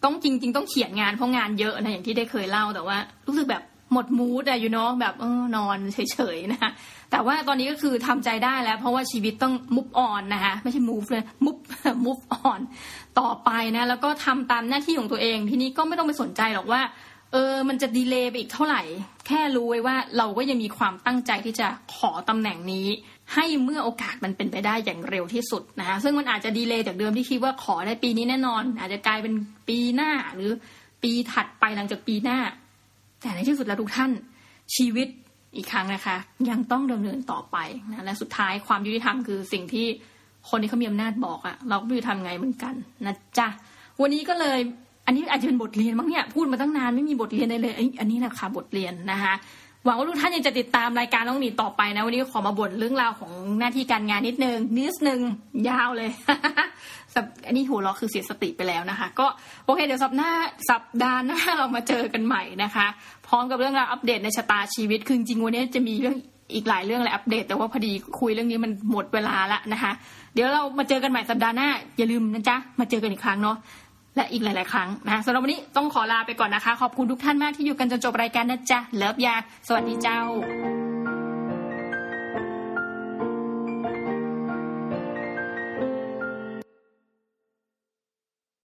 ต้องจริง ๆ ต้องเขียนงานเพราะงานเยอะนะอย่างที่ได้เคยเล่าแต่ว่า รู้สึกแบบ หมดมูดอะอยู่เนาะแบบเออนอนเฉยๆนะคะแต่ว่าตอนนี้ก็คือทำใจได้แล้ว เพราะว่าชีวิตต้องมุฟออนนะคะไม่ใช่ move เลย move move on ต่อไปนะ แล้วก็ทำตามหน้าที่ของตัวเอง ทีนี้ก็ไม่ต้องไปสนใจหรอกว่า เออมันจะดีเลย์ไปอีกเท่าไหร่ แค่รู้ไว้ว่าเราก็ยังมีความตั้งใจที่จะขอตำแหน่งนี้ ให้เมื่อโอกาสมันเป็นไปได้อย่างเร็วที่สุดนะคะซึ่งมันอาจจะดีเลย์จากเดิมที่คิดว่าขอได้ปีนี้แน่นอน อาจจะกลายเป็นปีหน้าหรือปีถัดไปหลังจากปีหน้า แต่ในที่สุดแล้วทุกท่านชีวิตอีกครั้งนะคะ ยังต้องดำเนินต่อไปนะและสุดท้ายความยุติธรรมคือสิ่งที่คนที่เขามีอำนาจบอกอะเราก็ไม่รู้ทำไงเหมือนกันนะจ๊ะวันนี้ก็เลยอันนี้อาจจะเป็นบทเรียนมั้งเนี่ยพูดมาตั้งนานไม่มีบทเรียนเลยเลยอันนี้แหละค่ะบทเรียนนะคะ หวังว่าทุกท่านยังจะติดตามรายการน้องหมีต่อไปนะ วันนี้ขอมาบ่นเรื่องราวของหน้าที่การงานนิดนึงนิดนึงยาวเลยอันนี้หัวเราคือเสียสติไปแล้วนะคะ ก็โอเคเดี๋ยวสัปดาห์สัปดาห์หน้าเรามาเจอกันใหม่นะคะ พร้อมกับเรื่องราวอัปเดตในชะตาชีวิตคือจริงวันนี้จะมีเรื่องอีกหลายเรื่องเลยอัปเดต แต่ว่าพอดีคุยเรื่องนี้มันหมดเวลาละนะคะ เดี๋ยวเรามาเจอกันใหม่สัปดาห์หน้าอย่าลืมนะจ๊ะมาเจอกันอีกครั้งเนาะ และอีกหลาย ๆ ครั้งนะสำหรับวันนี้ต้องขอลาไปก่อนนะคะ ขอบคุณทุกท่านมากที่อยู่กันจนจบรายการนะจ๊ะเลิฟยา สวัสดีเจ้า